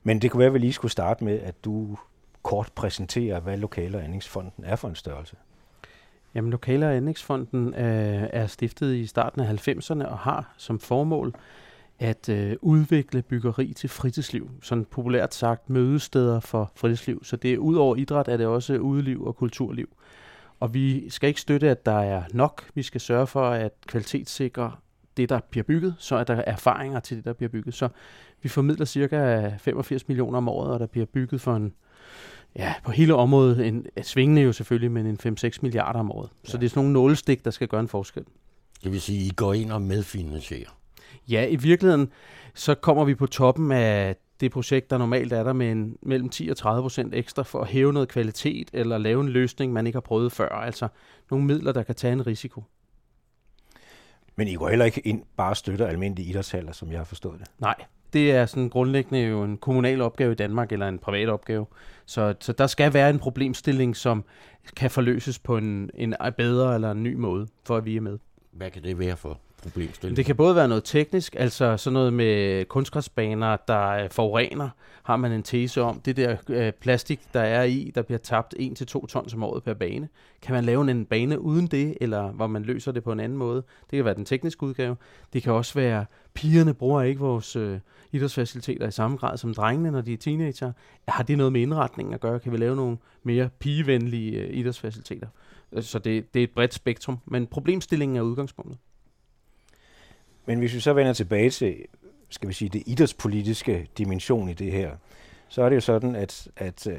Men det kunne være, at vi lige skulle starte med, at du kort præsenterer, hvad Lokale- og Anlægsfonden er for en størrelse. Jamen, Lokale- og Anlægsfonden øh, er stiftet i starten af 90'erne og har som formål at øh, udvikle byggeri til fritidsliv. Sådan populært sagt mødesteder for fritidsliv. Så det er ud over idræt, er det også udeliv og kulturliv. Og vi skal ikke støtte, at der er nok. Vi skal sørge for at kvalitetssikre det, der bliver bygget, så at der er erfaringer til det, der bliver bygget. Så vi formidler cirka 85 millioner om året, og der bliver bygget for en ja, på hele området, en, svingende jo selvfølgelig, men en 5-6 milliarder om året. Ja. Så det er sådan nogle nålestik, der skal gøre en forskel. Det vil sige, at I går ind og medfinansierer? Ja, i virkeligheden, så kommer vi på toppen af det projekt, der normalt er der med en, mellem 10 og 30 procent ekstra for at hæve noget kvalitet, eller lave en løsning, man ikke har prøvet før. Altså nogle midler, der kan tage en risiko. Men I går heller ikke ind bare støtter almindelige idrætshaller, som jeg har forstået det? Nej, det er sådan grundlæggende jo en kommunal opgave i Danmark, eller en privat opgave. Så, så der skal være en problemstilling, som kan forløses på en, en bedre eller en ny måde, for at vi er med. Hvad kan det være for problemstilling? Det kan både være noget teknisk, altså sådan noget med kunstgræsbaner, der øh, forurener, har man en tese om. Det der øh, plastik, der er i, der bliver tabt 1-2 tons om året per bane. Kan man lave en bane uden det, eller hvor man løser det på en anden måde? Det kan være den tekniske udgave. Det kan også være, pigerne bruger ikke vores øh, idrætsfaciliteter i samme grad som drengene, når de er teenager. Har det noget med indretningen at gøre? Kan vi lave nogle mere pigevenlige øh, idrætsfaciliteter? Så det, det er et bredt spektrum, men problemstillingen er udgangspunktet. Men hvis vi så vender tilbage til, skal vi sige, det idrætspolitiske dimension i det her, så er det jo sådan, at, at øh,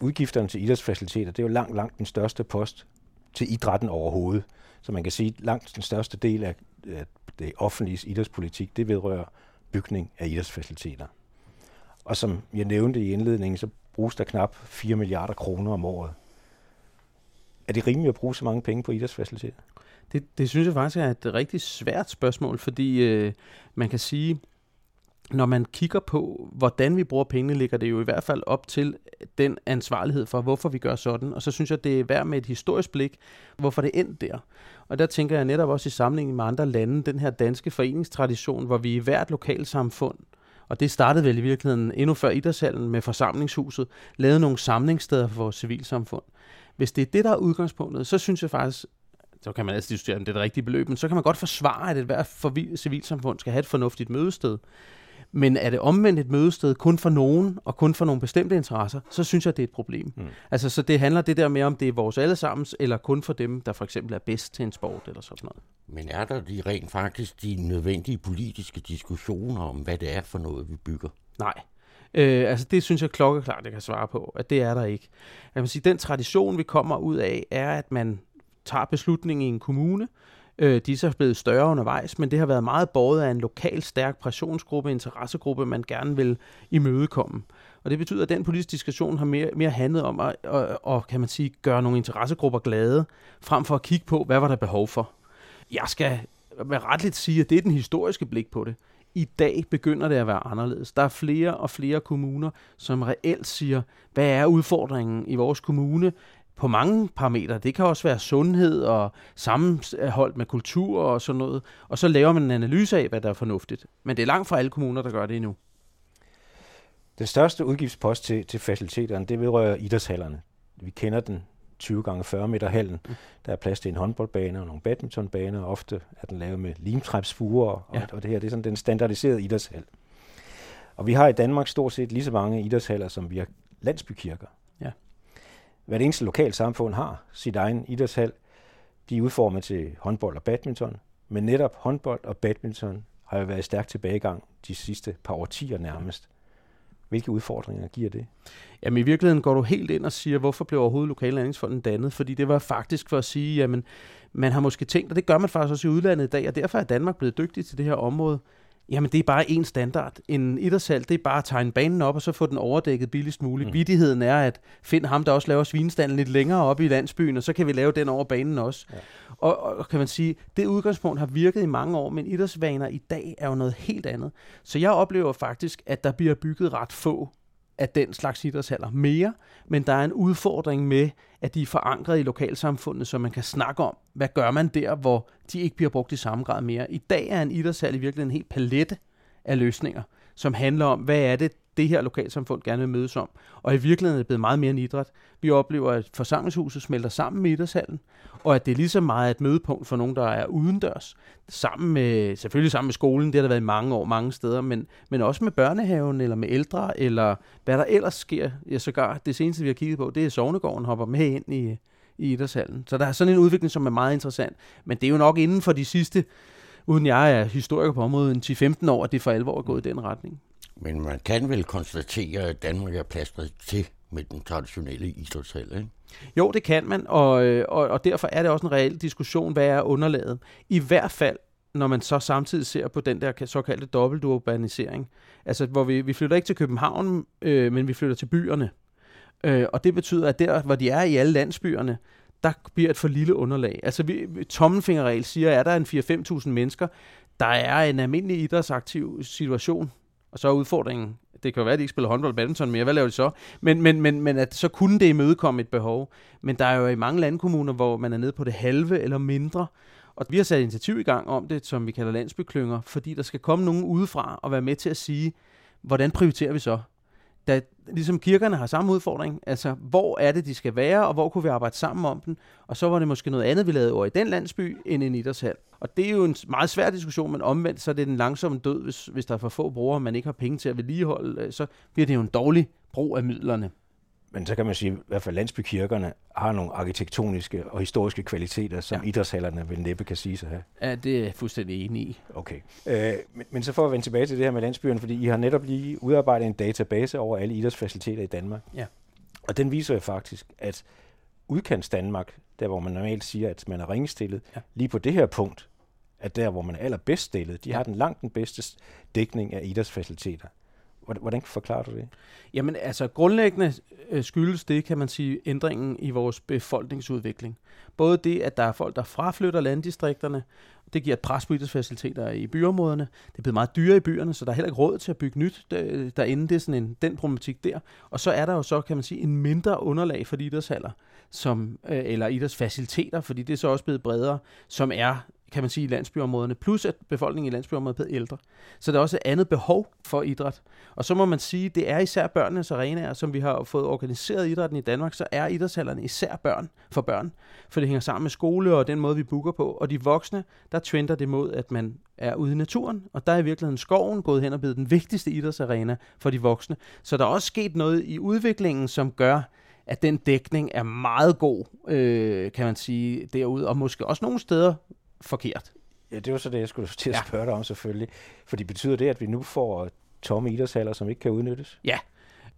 udgifterne til idrætsfaciliteter, det er jo langt, langt den største post til idrætten overhovedet. Så man kan sige, at langt den største del af, af det offentlige idrætspolitik, det vedrører bygning af idrætsfaciliteter. Og som jeg nævnte i indledningen, så bruges der knap 4 milliarder kroner om året. Er det rimeligt at bruge så mange penge på idrætsfaciliteter? Det, det synes jeg faktisk er et rigtig svært spørgsmål, fordi øh, man kan sige, når man kigger på, hvordan vi bruger pengene, ligger det jo i hvert fald op til den ansvarlighed for, hvorfor vi gør sådan. Og så synes jeg, det er værd med et historisk blik, hvorfor det endte der. Og der tænker jeg netop også i sammenligning med andre lande, den her danske foreningstradition, hvor vi i hvert lokalsamfund, og det startede vel i virkeligheden endnu før idrætshallen med forsamlingshuset, lavede nogle samlingssteder for vores civilsamfund. Hvis det er det, der er udgangspunktet, så synes jeg faktisk, så kan man altid diskutere, om det er det rigtige beløb, men så kan man godt forsvare, at et hvert civilsamfund skal have et fornuftigt mødested. Men er det omvendt et mødested kun for nogen, og kun for nogle bestemte interesser, så synes jeg, det er et problem. Mm. Altså, så det handler det der med, om det er vores allesammens, eller kun for dem, der for eksempel er bedst til en sport, eller sådan noget. Men er der de rent faktisk de nødvendige politiske diskussioner om, hvad det er for noget, vi bygger? Nej. Øh, altså det synes jeg klokkeklart, jeg kan svare på, at det er der ikke. Jeg vil sige, den tradition, vi kommer ud af, er, at man tager beslutningen i en kommune. Øh, de er så blevet større undervejs, men det har været meget båret af en lokal stærk pressionsgruppe, interessegruppe, man gerne vil imødekomme. Og det betyder, at den politiske diskussion har mere, mere handlet om at, og, og, kan man sige, gøre nogle interessegrupper glade, frem for at kigge på, hvad var der behov for. Jeg skal med retligt sige, at det er den historiske blik på det. I dag begynder det at være anderledes. Der er flere og flere kommuner, som reelt siger, hvad er udfordringen i vores kommune? På mange parametre. Det kan også være sundhed og sammenholdt med kultur og sådan noget. Og så laver man en analyse af, hvad der er fornuftigt. Men det er langt fra alle kommuner, der gør det endnu. Den største udgiftspost til, til faciliteterne, det vedrører idrætshallerne. Vi kender den 20 gange 40 meter hallen. Mm. Der er plads til en håndboldbane og nogle badmintonbaner. Ofte er den lavet med limtræbsfuger, og, ja. og det her det er sådan den standardiserede idrætshal. Og vi har i Danmark stort set lige så mange idrætshaller, som vi har landsbykirker. Hvert eneste lokalsamfund har sit egen idrætshal. De er udformet til håndbold og badminton, men netop håndbold og badminton har jo været stærk tilbagegang de sidste par årtier nærmest. Hvilke udfordringer giver det? Jamen i virkeligheden går du helt ind og siger, hvorfor blev overhovedet Lokallandingsfonden dannet? Fordi det var faktisk for at sige, jamen man har måske tænkt, og det gør man faktisk også i udlandet i dag, og derfor er Danmark blevet dygtig til det her område. Jamen, det er bare en standard. En idrætshal, det er bare at tegne banen op, og så få den overdækket billigst muligt. Mm. Vidigheden er, at find ham, der også laver svinestanden lidt længere op i landsbyen, og så kan vi lave den over banen også. Ja. Og, og kan man sige, det udgangspunkt har virket i mange år, men idrætsvaner i dag er jo noget helt andet. Så jeg oplever faktisk, at der bliver bygget ret få af den slags idrætshaller mere, men der er en udfordring med, at de er forankret i lokalsamfundet, så man kan snakke om, hvad gør man der, hvor de ikke bliver brugt i samme grad mere. I dag er en idrætshal i virkeligheden en helt palette af løsninger, som handler om, hvad er det, det her lokalsamfund gerne vil mødes om. Og i virkeligheden er det blevet meget mere en idræt. Vi oplever, at forsamlingshuset smelter sammen med idrætshallen, og at det er lige så meget et mødepunkt for nogen, der er udendørs. Sammen med, selvfølgelig sammen med skolen, det har der været i mange år, mange steder, men, men også med børnehaven, eller med ældre, eller hvad der ellers sker. Ja, sågar det seneste, vi har kigget på, det er Sovnegården hopper med ind i, i idrætshallen. Så der er sådan en udvikling, som er meget interessant. Men det er jo nok inden for de sidste, uden jeg er historiker på området, 10-15 år, at det for alvor er gået i den retning. Men man kan vel konstatere, at Danmark er plastret til med den traditionelle idrætshal, ikke? Jo, det kan man, og, øh, og, og derfor er det også en reel diskussion, hvad er underlaget. I hvert fald, når man så samtidig ser på den der såkaldte dobbelturbanisering. Altså, hvor vi, vi flytter ikke til København, øh, men vi flytter til byerne. Øh, og det betyder, at der, hvor de er i alle landsbyerne, der bliver et for lille underlag. Altså, vi, tommelfingerregel siger, at er der en 4-5.000 mennesker, der er en almindelig idrætsaktiv situation, og så er udfordringen, det kan jo være, at de ikke spiller håndbold og badminton mere, hvad laver de så? Men, men, men, men at så kunne det imødekomme et behov. Men der er jo i mange landkommuner, hvor man er nede på det halve eller mindre, og vi har sat initiativ i gang om det, som vi kalder landsbyklynger, fordi der skal komme nogen udefra og være med til at sige, hvordan prioriterer vi så? Da ligesom kirkerne har samme udfordring, altså hvor er det, de skal være, og hvor kunne vi arbejde sammen om den, og så var det måske noget andet, vi lavede over i den landsby, end en idrætshal. Og det er jo en meget svær diskussion, men omvendt, så er det den langsomme død, hvis, hvis der er for få brugere, og man ikke har penge til at vedligeholde, øh, så bliver det jo en dårlig brug af midlerne. Men så kan man sige, at i hvert fald landsbykirkerne har nogle arkitektoniske og historiske kvaliteter, som ja. idrætshallerne vel næppe kan sige sig have. Ja, det er jeg fuldstændig enig i. Okay. Øh, men, men så for at vende tilbage til det her med landsbyerne, fordi I har netop lige udarbejdet en database over alle idrætsfaciliteter i Danmark. Ja. Og den viser jo faktisk, at udkants Danmark, der hvor man normalt siger, at man er ringstillet, ja. lige på det her punkt, at der hvor man er allerbedst stillet, de ja. har den langt den bedste dækning af idrætsfaciliteter. Hvordan forklarer du det? Jamen altså grundlæggende øh, skyldes det, kan man sige, ændringen i vores befolkningsudvikling. Både det, at der er folk, der fraflytter landdistrikterne, det giver et pres på idrætsfaciliteter i byområderne. Det er blevet meget dyrere i byerne, så der er heller ikke råd til at bygge nyt derinde. Det er sådan en, den problematik der. Og så er der jo så, kan man sige, en mindre underlag for de idrætshaller, som, øh, eller idrætsfaciliteter, fordi det er så også blevet bredere, som er kan man sige, i landsbyområderne, plus at befolkningen i landsbyområdet er blevet ældre. Så der er også et andet behov for idræt. Og så må man sige, det er især børnenes arenaer, som vi har fået organiseret idrætten i Danmark, så er idrætshallerne især børn for børn, for det hænger sammen med skole og den måde, vi booker på. Og de voksne, der trender det mod, at man er ude i naturen, og der er i virkeligheden skoven gået hen og blevet den vigtigste idrætsarena for de voksne. Så der er også sket noget i udviklingen, som gør, at den dækning er meget god, øh, kan man sige, derude, og måske også nogle steder forkert. Ja, det var så det, jeg skulle til at spørge dig om selvfølgelig. Fordi betyder det, at vi nu får tomme idrætshaller, som ikke kan udnyttes? Ja,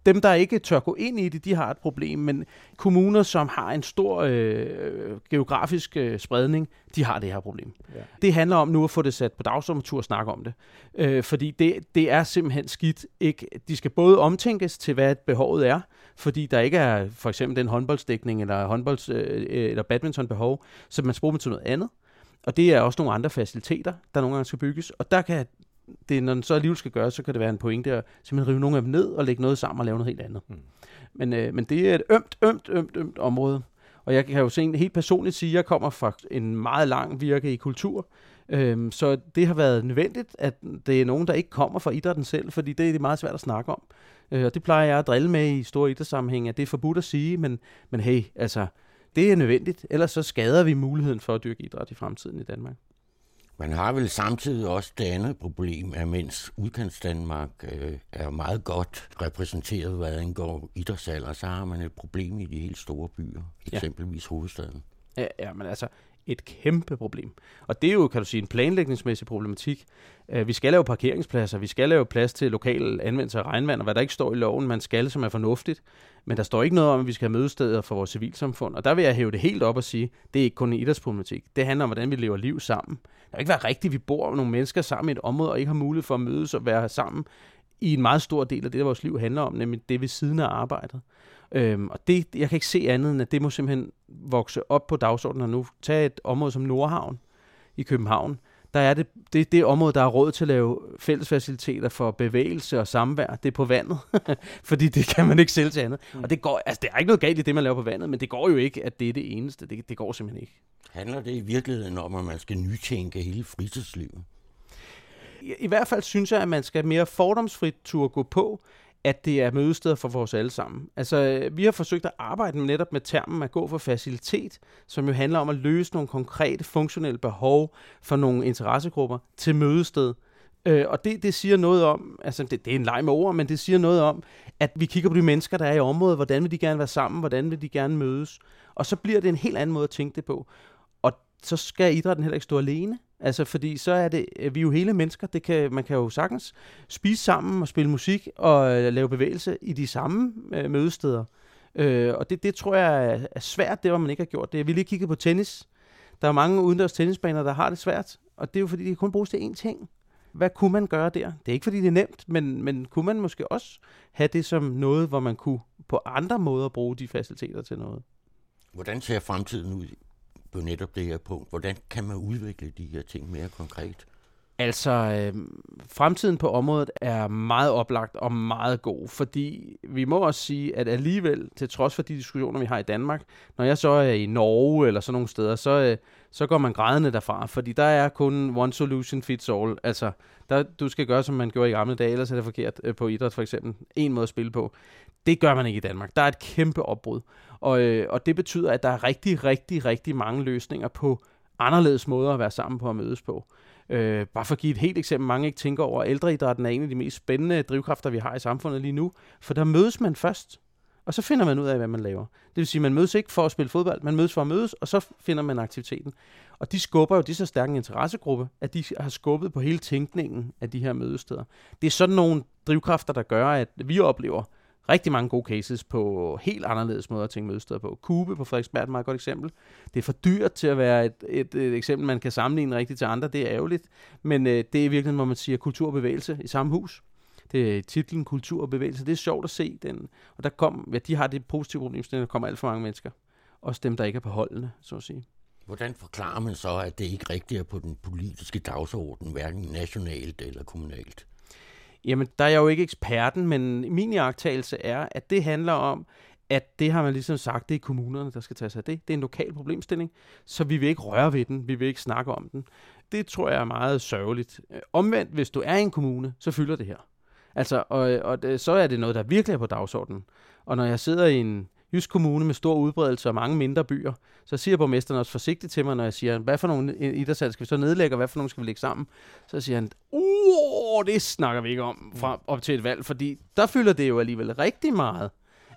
dem, der ikke tør gå ind i det, de har et problem, men kommuner, som har en stor øh, geografisk øh, spredning, de har det her problem. Ja. Det handler om nu at få det sat på dagsordenen og snakke om det. Øh, fordi det, det er simpelthen skidt. Ikke? De skal både omtænkes til, hvad behovet er, fordi der ikke er for eksempel den håndboldsdækning eller håndbolds, øh, eller badmintonbehov, så man skal bruge dem til noget andet. Og det er også nogle andre faciliteter, der nogle gange skal bygges. Og der kan det, når den så alligevel skal gøres, så kan det være en pointe at simpelthen rive nogle af dem ned og lægge noget sammen og lave noget helt andet. Mm. Men, øh, men det er et ømt, ømt, ømt, ømt område. Og jeg kan jo se helt personligt sige, at jeg kommer fra en meget lang virke i kultur, Øhm, så det har været nødvendigt, at det er nogen, der ikke kommer fra idrætten selv, fordi det er meget svært at snakke om. Øh, og det plejer jeg at drille med i store idrætssammenhæng, at det er forbudt at sige, men, men hey, altså, det er nødvendigt, ellers så skader vi muligheden for at dyrke idræt i fremtiden i Danmark. Man har vel samtidig også det andet problem, at mens udkants Danmark øh, er meget godt repræsenteret, hvad angår idrætsalder, så har man et problem i de helt store byer, eksempelvis ja. hovedstaden. Ja, ja, men altså, et kæmpe problem. Og det er jo, kan du sige, en planlægningsmæssig problematik. Øh, vi skal lave parkeringspladser, vi skal lave plads til lokal anvendelse af regnvand, og hvad der ikke står i loven, man skal, som er fornuftigt. Men der står ikke noget om, at vi skal have mødesteder for vores civilsamfund. Og der vil jeg hæve det helt op og sige, det er ikke kun en idrætsproblematik. Det handler om, hvordan vi lever liv sammen. Det kan ikke være rigtigt, at vi bor nogle mennesker sammen i et område, og ikke har mulighed for at mødes og være sammen i en meget stor del af det, der vores liv handler om, nemlig det ved siden af arbejdet. Øhm, og det, jeg kan ikke se andet end, at det må simpelthen vokse op på dagsordenen nu. Tag et område som Nordhavn i København. Der er det, det, det område, der er råd til at lave fællesfaciliteter for bevægelse og samvær. Det er på vandet, [LAUGHS] fordi det kan man ikke sælge til andet. Mm. Og det går, altså, det er ikke noget galt i det, man laver på vandet, men det går jo ikke, at det er det eneste. Det, det går simpelthen ikke. Handler det i virkeligheden om, at man skal nytænke hele fritidslivet? I, I hvert fald synes jeg, at man skal mere fordomsfrit turde gå på, at det er mødesteder for vores alle sammen. Altså, øh, vi har forsøgt at arbejde netop med termen at gå for facilitet, som jo handler om at løse nogle konkrete funktionelle behov for nogle interessegrupper til mødested. Øh, og det, det siger noget om, altså det, det er en leg med ord, men det siger noget om, at vi kigger på de mennesker, der er i området, hvordan vil de gerne være sammen, hvordan vil de gerne mødes. Og så bliver det en helt anden måde at tænke det på. Og så skal idrætten heller ikke stå alene. Altså, fordi så er det, øh, vi er jo hele mennesker. Det kan, man kan jo sagtens spise sammen og spille musik og øh, lave bevægelse i de samme øh, mødesteder. Øh, og det, det tror jeg er, er svært, det var man ikke har gjort det. Vi lige kigget på tennis. Der er mange udendørs tennisbaner, der har det svært. Og det er jo fordi, de kun bruges til én ting. Hvad kunne man gøre der? Det er ikke fordi, det er nemt, men, men kunne man måske også have det som noget, hvor man kunne på andre måder bruge de faciliteter til noget? Hvordan ser fremtiden ud på netop det her punkt. Hvordan kan man udvikle de her ting mere konkret? Altså, øh, fremtiden på området er meget oplagt og meget god, fordi vi må også sige, at alligevel, til trods for de diskussioner, vi har i Danmark, når jeg så er i Norge eller sådan nogle steder, så, øh, så går man grædende derfra, fordi der er kun one solution fits all. Altså, der, du skal gøre, som man gjorde i gamle dage, ellers er det forkert øh, på idræt for eksempel. En måde at spille på. Det gør man ikke i Danmark. Der er et kæmpe opbrud. Og, øh, og det betyder, at der er rigtig, rigtig, rigtig mange løsninger på anderledes måder at være sammen på og mødes på. Øh, Øh, bare for at give et helt eksempel, mange ikke tænker over, at ældreidrætten er en af de mest spændende drivkræfter, vi har i samfundet lige nu. For der mødes man først, og så finder man ud af, hvad man laver. Det vil sige, at man mødes ikke for at spille fodbold, man mødes for at mødes, og så finder man aktiviteten. Og de skubber jo, de så stærke interessegruppe, at de har skubbet på hele tænkningen af de her mødesteder. Det er sådan nogle drivkræfter, der gør, at vi oplever, rigtig mange gode cases på helt anderledes måder at tænke mødesteder på. Kube på Frederiksberg er et meget godt eksempel. Det er for dyrt til at være et, et, et eksempel, man kan sammenligne rigtigt til andre. Det er ærgerligt. Men øh, det er i virkeligheden, hvor man siger kultur og bevægelse i samme hus. Det er titlen Kultur og bevægelse. Det er sjovt at se den. Og der kom, ja, de har det positive problem, at der kommer alt for mange mennesker. Også dem, der ikke er på holdene, så at sige. Hvordan forklarer man så, at det ikke rigtigt er på den politiske dagsorden, hverken nationalt eller kommunalt? Jamen, der er jeg jo ikke eksperten, men min iagtagelse er, at det handler om, at det har man ligesom sagt, det er kommunerne, der skal tage sig af det. Det er en lokal problemstilling, så vi vil ikke røre ved den, vi vil ikke snakke om den. Det tror jeg er meget sørgeligt. Øh, omvendt, hvis du er i en kommune, så fylder det her. Altså, og, og det, så er det noget, der virkelig er på dagsordenen. Og når jeg sidder i en, Jysk Kommune med stor udbredelse og mange mindre byer, så siger borgmesteren også forsigtigt til mig, når jeg siger, hvad for nogle idrætshal skal vi så nedlægge, og hvad for nogle skal vi lægge sammen? Så siger han, uh, det snakker vi ikke om fra, op til et valg, fordi der fylder det jo alligevel rigtig meget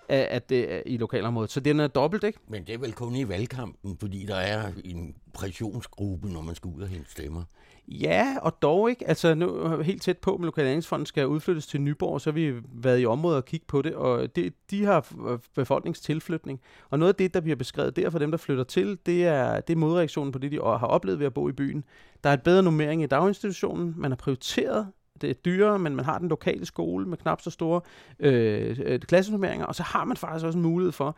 at, at det er i lokalområdet. Så den er dobbelt, ikke? Men det er vel kun i valgkampen, fordi der er en pressionsgruppe, når man skal ud og hente stemmer. Ja, og dog ikke. Altså nu helt tæt på med Lokaleringsfonden skal udflyttes til Nyborg, så har vi været i området og kigge på det, og det, de har befolkningstilflytning. Og noget af det, der bliver beskrevet der for dem, der flytter til, det er, det er modreaktionen på det, de har oplevet ved at bo i byen. Der er et bedre nummering i daginstitutionen, man har prioriteret det er dyrere, men man har den lokale skole med knap så store øh, øh, klassenummeringer, og så har man faktisk også en mulighed for,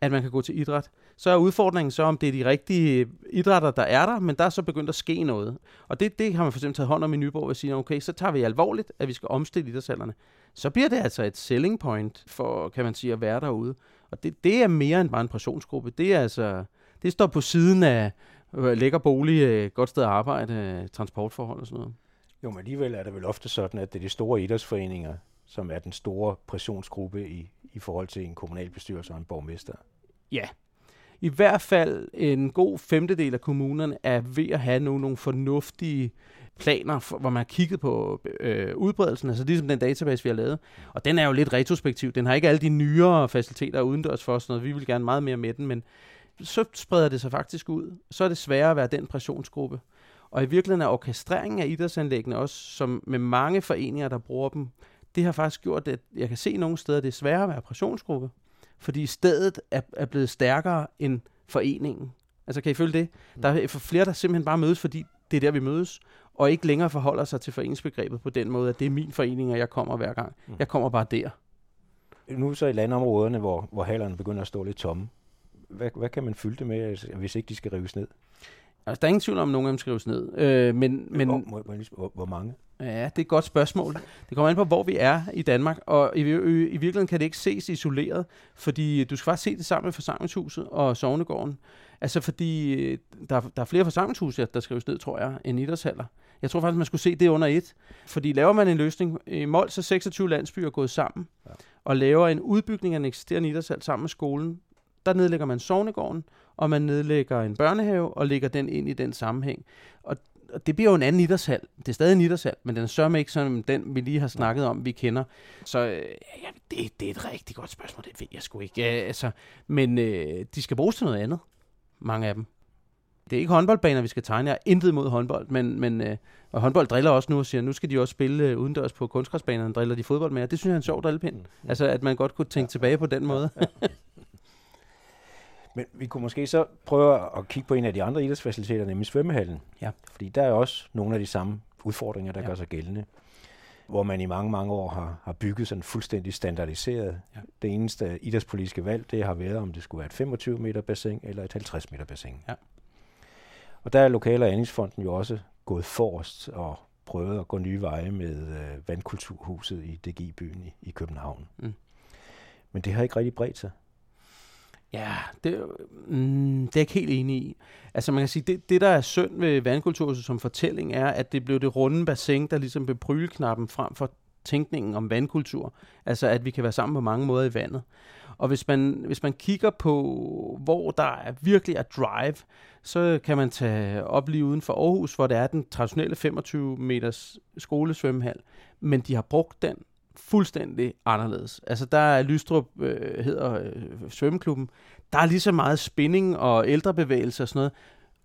at man kan gå til idræt. Så er udfordringen så, om det er de rigtige idrætter, der er der, men der er så begyndt at ske noget. Og det, det har man for eksempel taget hånd om i Nyborg og sige, okay, så tager vi alvorligt, at vi skal omstille idrætshallerne. Så bliver det altså et selling point for, kan man sige, at være derude. Og det, det er mere end bare en pressionsgruppe. Det er altså, det står på siden af øh, lækker bolig, øh, godt sted at arbejde, øh, transportforhold og sådan noget. Jo, men alligevel er det vel ofte sådan, at det er de store idrætsforeninger, som er den store pressionsgruppe i, i forhold til en kommunalbestyrelse og en borgmester. Ja. I hvert fald en god femtedel af kommunerne er ved at have nogle, nogle fornuftige planer, for, hvor man har kigget på øh, udbredelsen, altså ligesom den database, vi har lavet. Og den er jo lidt retrospektiv. Den har ikke alle de nyere faciliteter udendørs for os. Noget. Vi vil gerne meget mere med den, men så spreder det sig faktisk ud. Så er det sværere at være den pressionsgruppe. Og i virkeligheden er orkestreringen af idrætsanlæggene også, som med mange foreninger, der bruger dem, det har faktisk gjort, at jeg kan se nogle steder, det er sværere at være pressionsgruppe. Fordi stedet er, er blevet stærkere end foreningen. Altså kan I følge det? Der er flere, der simpelthen bare mødes, fordi det er der, vi mødes, og ikke længere forholder sig til foreningsbegrebet på den måde, at det er min forening, og jeg kommer hver gang. Mm. Jeg kommer bare der. Nu så i landområderne, hvor, hvor hallerne begynder at stå lidt tomme, hvad, hvad kan man fylde det med, altså, hvis ikke de skal rives ned? Altså, der er ingen tvivl om, at nogen af dem skal rives ned. Øh, men, men, hvor, må, må, hvor, hvor mange? Ja, det er et godt spørgsmål. Det kommer an på, hvor vi er i Danmark, og i, i, i virkeligheden kan det ikke ses isoleret, fordi du skal faktisk se det sammen med forsamlingshuset og sovnegården. Altså fordi øh, der, der er flere forsamlingshuse, der skrives ned, tror jeg, end idrætshaller. Jeg tror faktisk, man skulle se det under et. Fordi laver man en løsning, i Mols er 26 landsbyer gået sammen, ja. og laver en udbygning af en eksisterende idrætshal sammen med skolen, der nedlægger man sovnegården, og man nedlægger en børnehave og lægger den ind i den sammenhæng. Og og det bliver jo en anden idrætshal. Det er stadig en idrætshal, men den er sørme ikke som den, vi lige har snakket om, vi kender. Så øh, ja, det, det er et rigtig godt spørgsmål, det ved jeg sgu ikke. Ja, altså, men øh, de skal bruges til noget andet, mange af dem. Det er ikke håndboldbaner, vi skal tegne. Jeg er intet mod håndbold, men, men øh, og håndbold driller også nu og siger, nu skal de også spille øh, udendørs på kunstgræsbanerne, driller de fodbold med. Det synes jeg er en sjov drillepind. Mm. Altså, at man godt kunne tænke ja. tilbage på den måde. [LAUGHS] Men vi kunne måske så prøve at kigge på en af de andre idrætsfaciliteter, nemlig svømmehallen. Ja. Fordi der er også nogle af de samme udfordringer, der Ja. gør sig gældende. Hvor man i mange, mange år har, har bygget sådan fuldstændig standardiseret. Ja. Det eneste idrætspolitiske valg, det har været, om det skulle være et 25 meter bassin eller et 50 meter bassin. Ja. Og der er Lokale- og Andingsfonden jo også gået forrest og prøvet at gå nye veje med øh, vandkulturhuset i DG-byen i, i København. Mm. Men det har ikke rigtig bredt sig. Ja, det, mm, det er jeg ikke helt enig i. Altså man kan sige, det, det der er synd ved vandkulturhuset som fortælling, er, at det blev det runde bassin, der ligesom blev pryleknappen frem for tænkningen om vandkultur. Altså at vi kan være sammen på mange måder i vandet. Og hvis man, hvis man kigger på, hvor der er virkelig er drive, så kan man tage op lige uden for Aarhus, hvor der er den traditionelle 25 meters skolesvømmehal. Men de har brugt den fuldstændig anderledes. Altså der er Lystrup, øh, hedder øh, svømmeklubben, der er lige så meget spinning og ældrebevægelse og sådan noget.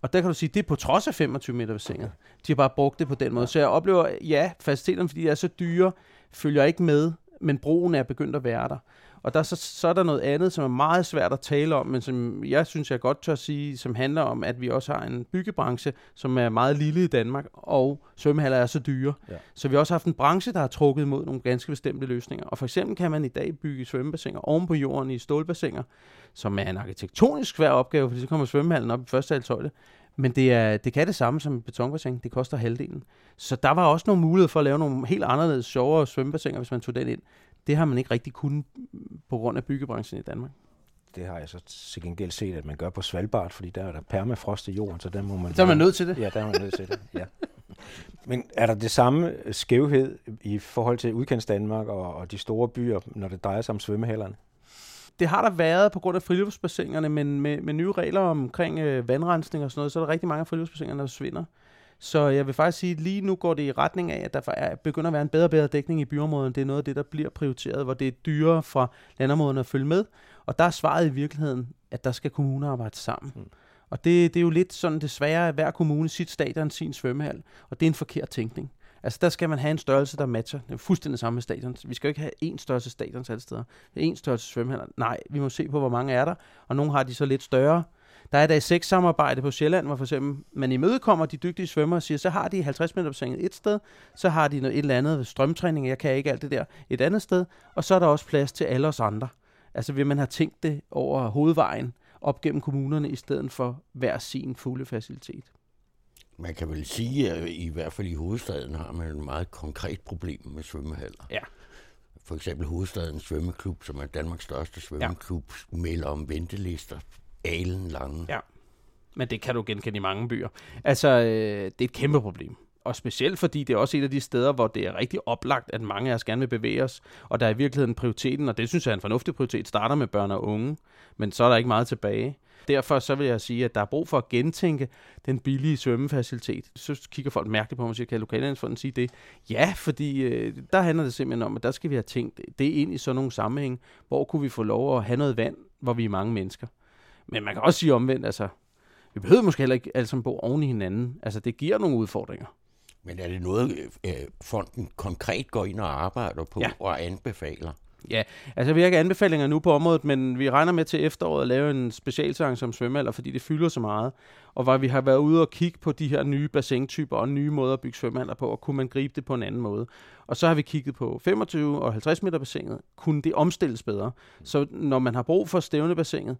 Og der kan du sige, det er på trods af 25 meter bassinet. De har bare brugt det på den måde. Så jeg oplever, ja, faciliteterne, fordi de er så dyre, følger ikke med, men broen er begyndt at være der. Og der, er så, så er der noget andet, som er meget svært at tale om, men som jeg synes, jeg godt tør sige, som handler om, at vi også har en byggebranche, som er meget lille i Danmark, og svømmehaller er så dyre. Ja. Så vi har også haft en branche, der har trukket imod nogle ganske bestemte løsninger. Og for eksempel kan man i dag bygge svømmebassiner oven på jorden i stålbassiner, som er en arkitektonisk svær opgave, fordi så kommer svømmehallen op i første halvtøjde. Men det, er, det kan det samme som et betonbassin. Det koster halvdelen. Så der var også nogle muligheder for at lave nogle helt anderledes, sjovere svømmebassiner, hvis man tog den ind. Det har man ikke rigtig kunnet på grund af byggebranchen i Danmark. Det har jeg så til gengæld set, at man gør på Svalbard, fordi der er der permafrost i jorden, så der må man... Så er man nødt til det. Ja, der er man nødt til det, ja. Men er der det samme skævhed i forhold til udkants Danmark og, og de store byer, når det drejer sig om svømmehallerne? Det har der været på grund af friluftsbassinerne, men med, med nye regler omkring øh, vandrensning og sådan noget, så er der rigtig mange af friluftsbassinerne, der forsvinder. Så jeg vil faktisk sige, at lige nu går det i retning af, at der er, begynder at være en bedre og bedre dækning i byområderne. Det er noget af det, der bliver prioriteret, hvor det er dyrere fra landområderne at følge med. Og der er svaret i virkeligheden, at der skal kommuner arbejde sammen. Mm. Og det, det er jo lidt sådan desværre, at hver kommune sit stadion, sin svømmehal. Og det er en forkert tænkning. Altså der skal man have en størrelse, der matcher. Det er fuldstændig samme med stadion. Vi skal jo ikke have én størrelse stadion alle steder. Er én størrelse svømmehaller. Nej, vi må se på, hvor mange er der. Og nogle har de så lidt større. Der er der seks samarbejde på Sjælland, hvor for eksempel man imødekommer de dygtige svømmere og siger, så har de 50 meter bassinet et sted, så har de noget, et eller andet strømtræning, jeg kan ikke alt det der, et andet sted, og så er der også plads til alle os andre. Altså vil man have tænkt det over hovedvejen op gennem kommunerne, i stedet for hver sin fulde facilitet? Man kan vel sige, at i hvert fald i hovedstaden har man et meget konkret problem med svømmehaller. Ja. For eksempel hovedstadens svømmeklub, som er Danmarks største svømmeklub, ja. melder om ventelister alen lange. Ja. Men det kan du genkende i mange byer. Altså, øh, det er et kæmpe problem. Og specielt fordi det er også et af de steder, hvor det er rigtig oplagt, at mange af os gerne vil bevæge os. Og der er i virkeligheden prioriteten, og det synes jeg er en fornuftig prioritet, starter med børn og unge. Men så er der ikke meget tilbage. Derfor så vil jeg sige, at der er brug for at gentænke den billige svømmefacilitet. Så kigger folk mærkeligt på mig og siger, kan lokallandsfonden sige det? Ja, fordi øh, der handler det simpelthen om, at der skal vi have tænkt det ind i sådan nogle sammenhæng, hvor kunne vi få lov at have noget vand, hvor vi er mange mennesker. Men man kan også sige omvendt, altså, vi behøver måske heller ikke alle sammen bo oven i hinanden. Altså, det giver nogle udfordringer. Men er det noget, øh, fonden konkret går ind og arbejder på ja. og anbefaler? Ja, altså vi har ikke anbefalinger nu på området, men vi regner med til efteråret at lave en specialsang som svømmehaller, fordi det fylder så meget. Og hvor vi har været ude og kigge på de her nye bassintyper og nye måder at bygge svømmehaller på, og kunne man gribe det på en anden måde. Og så har vi kigget på 25 og 50 meter bassinet. Kunne det omstilles bedre? Så når man har brug for stævnebassinet,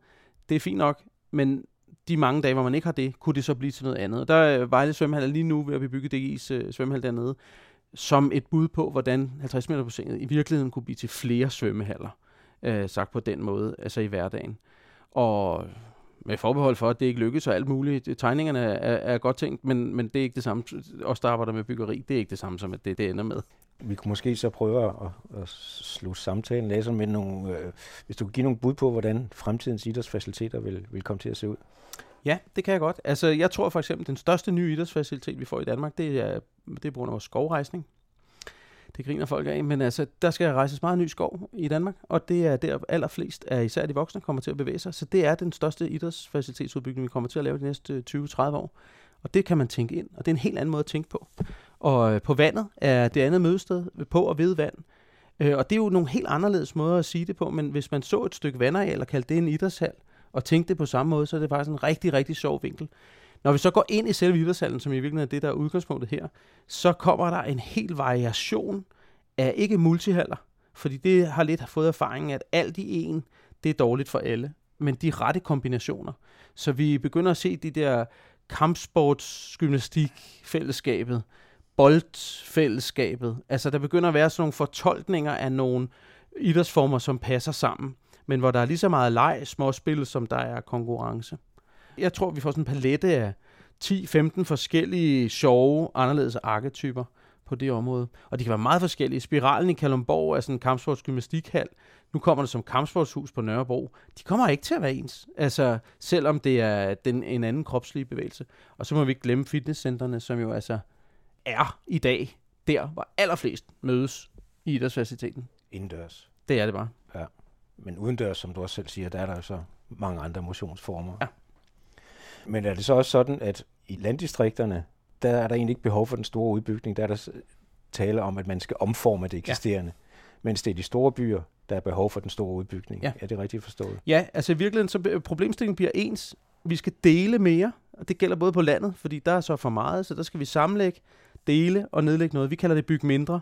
det er fint nok, men de mange dage, hvor man ikke har det, kunne det så blive til noget andet. Og der er Vejle Svømmehal lige nu ved at vi bygge DGI's øh, svømmehal dernede, som et bud på, hvordan 50 meter bassinet i virkeligheden kunne blive til flere svømmehaller, øh, sagt på den måde, altså i hverdagen. Og med forbehold for, at det ikke lykkes og alt muligt. Tegningerne er, er godt tænkt, men, men det er ikke det samme. Os, der arbejder med byggeri, det er ikke det samme som, at det, det ender med. Vi kunne måske så prøve at, at slutte samtalen af med nogle, øh, hvis du kunne give nogle bud på, hvordan fremtidens idrætsfaciliteter vil, vil komme til at se ud. Ja, det kan jeg godt. Altså, jeg tror for eksempel, den største nye idrætsfacilitet, vi får i Danmark, det er, det er på grund af vores skovrejsning. Det griner folk af, men altså, der skal rejses meget ny skov i Danmark, og det er der allerflest af især de voksne kommer til at bevæge sig. Så det er den største idrætsfacilitetsudbygning, vi kommer til at lave de næste øh, 20-30 år. Og det kan man tænke ind, og det er en helt anden måde at tænke på. Og øh, på vandet er det andet mødested øh, på og ved vand. Øh, og det er jo nogle helt anderledes måder at sige det på, men hvis man så et stykke vandareal og kaldte det en idrætshal, og tænkte det på samme måde, så er det faktisk en rigtig, rigtig sjov vinkel. Når vi så går ind i selve idrætshallen, som i virkeligheden er det, der er udgangspunktet her, så kommer der en hel variation af ikke multihaller, fordi det har lidt fået erfaringen, at alt i en, det er dårligt for alle, men de rette kombinationer. Så vi begynder at se de der kampsportsgymnastikfællesskabet, fællesskabet boldfællesskabet. Altså, der begynder at være sådan nogle fortolkninger af nogle idrætsformer, som passer sammen, men hvor der er lige så meget leg, småspil, som der er konkurrence. Jeg tror, vi får sådan en palette af 10-15 forskellige sjove, anderledes arketyper på det område. Og de kan være meget forskellige. Spiralen i Kalumborg er sådan en kampsportsgymnastikhal. Nu kommer det som kampsportshus på Nørrebro. De kommer ikke til at være ens. Altså, selvom det er den, en anden kropslig bevægelse. Og så må vi ikke glemme fitnesscentrene, som jo altså er i dag der, hvor allerflest mødes i idrætsfaciliteten. Indendørs. Det er det bare. Ja. Men udendørs, som du også selv siger, der er der jo så mange andre motionsformer. Ja. Men er det så også sådan, at i landdistrikterne, der er der egentlig ikke behov for den store udbygning. Der er der tale om, at man skal omforme det eksisterende. Ja. Mens det er de store byer, der er behov for den store udbygning. Ja. Er det rigtigt forstået? Ja, altså i virkeligheden, så problemstillingen bliver ens. Vi skal dele mere, og det gælder både på landet, fordi der er så for meget, så der skal vi sammenlægge, dele og nedlægge noget. Vi kalder det bygge mindre.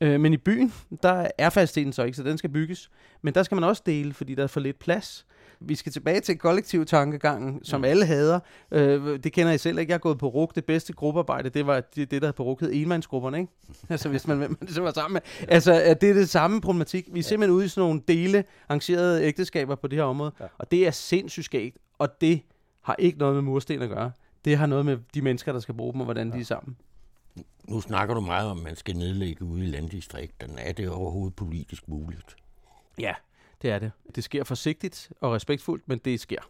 Øh, men i byen, der er faciliteten så ikke, så den skal bygges. Men der skal man også dele, fordi der er for lidt plads. Vi skal tilbage til kollektiv tankegangen, som ja. alle hader. Øh, det kender I selv ikke. Jeg har gået på RUK. Det bedste gruppearbejde, det var det, det der på RUK hed enmandsgrupperne, ikke? altså hvis man, man det var sammen med. Altså det er det samme problematik. Vi er ja. simpelthen ude i sådan nogle dele arrangerede ægteskaber på det her område. Ja. Og det er sindssygt skægt. Og det har ikke noget med mursten at gøre. Det har noget med de mennesker, der skal bruge dem, og hvordan ja. de er sammen. Nu snakker du meget om, at man skal nedlægge ude i landdistrikterne. Er det overhovedet politisk muligt? Ja, det er det. Det sker forsigtigt og respektfuldt, men det sker.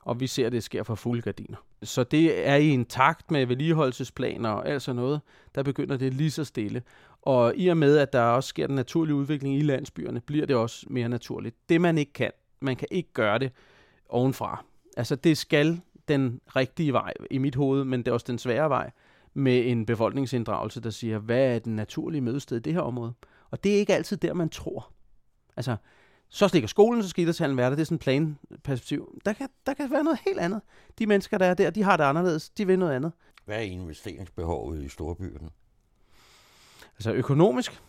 Og vi ser, at det sker for fulde gardiner. Så det er i en takt med vedligeholdelsesplaner og alt sådan noget, der begynder det lige så stille. Og i og med, at der også sker den naturlige udvikling i landsbyerne, bliver det også mere naturligt. Det man ikke kan, man kan ikke gøre det ovenfra. Altså det skal den rigtige vej i mit hoved, men det er også den svære vej med en befolkningsinddragelse, der siger, hvad er den naturlige mødested i det her område? Og det er ikke altid der, man tror. Altså, så stikker skolen, så skal idrætshallen være der. Det er sådan en planperspektiv. Der kan, der kan være noget helt andet. De mennesker, der er der, de har det anderledes. De vil noget andet. Hvad er investeringsbehovet i storbyerne? Altså økonomisk,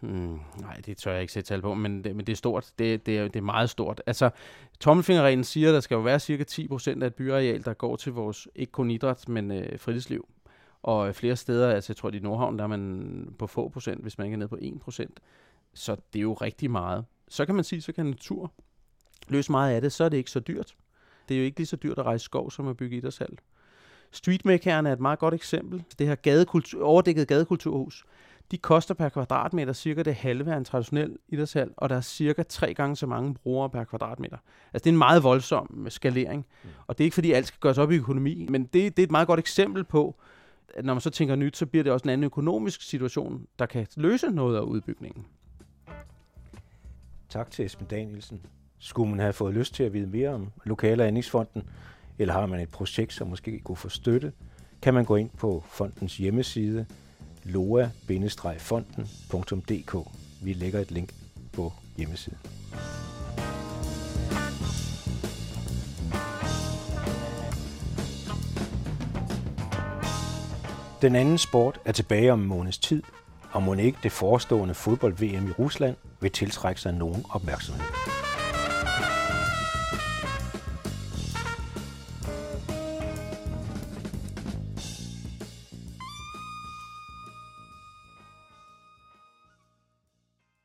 Hmm, nej, det tør jeg ikke sætte tal på, men det, men det er stort. Det, det, er, det er meget stort. Altså, tommelfingerreglen siger, at der skal jo være cirka 10% af et byareal, der går til vores, ikke kun idræt, men øh, fritidsliv. Og flere steder, altså jeg tror, i Nordhavn, der er man på få procent, hvis man ikke er nede på 1%. Så det er jo rigtig meget. Så kan man sige, så kan natur løse meget af det, så er det ikke så dyrt. Det er jo ikke lige så dyrt at rejse skov, som at bygge idrætshal. Streetmakerne er et meget godt eksempel. Det her gadekultur, overdækket gadekulturhus, de koster per kvadratmeter cirka det halve af en traditionel idrætshal, og der er cirka tre gange så mange brugere per kvadratmeter. Altså det er en meget voldsom skalering, mm. og det er ikke fordi alt skal gøres op i økonomi, men det, det er et meget godt eksempel på, at når man så tænker nyt, så bliver det også en anden økonomisk situation, der kan løse noget af udbygningen. Tak til Esben Danielsen. Skulle man have fået lyst til at vide mere om Lokale Anlægsfonden, eller har man et projekt, som måske kunne få støtte, kan man gå ind på fondens hjemmeside loa-fonden.dk. Vi lægger et link på hjemmesiden. Den anden sport er tilbage om en måneds tid, og må ikke det forestående fodbold-VM i Rusland vil tiltrække sig nogen opmærksomhed.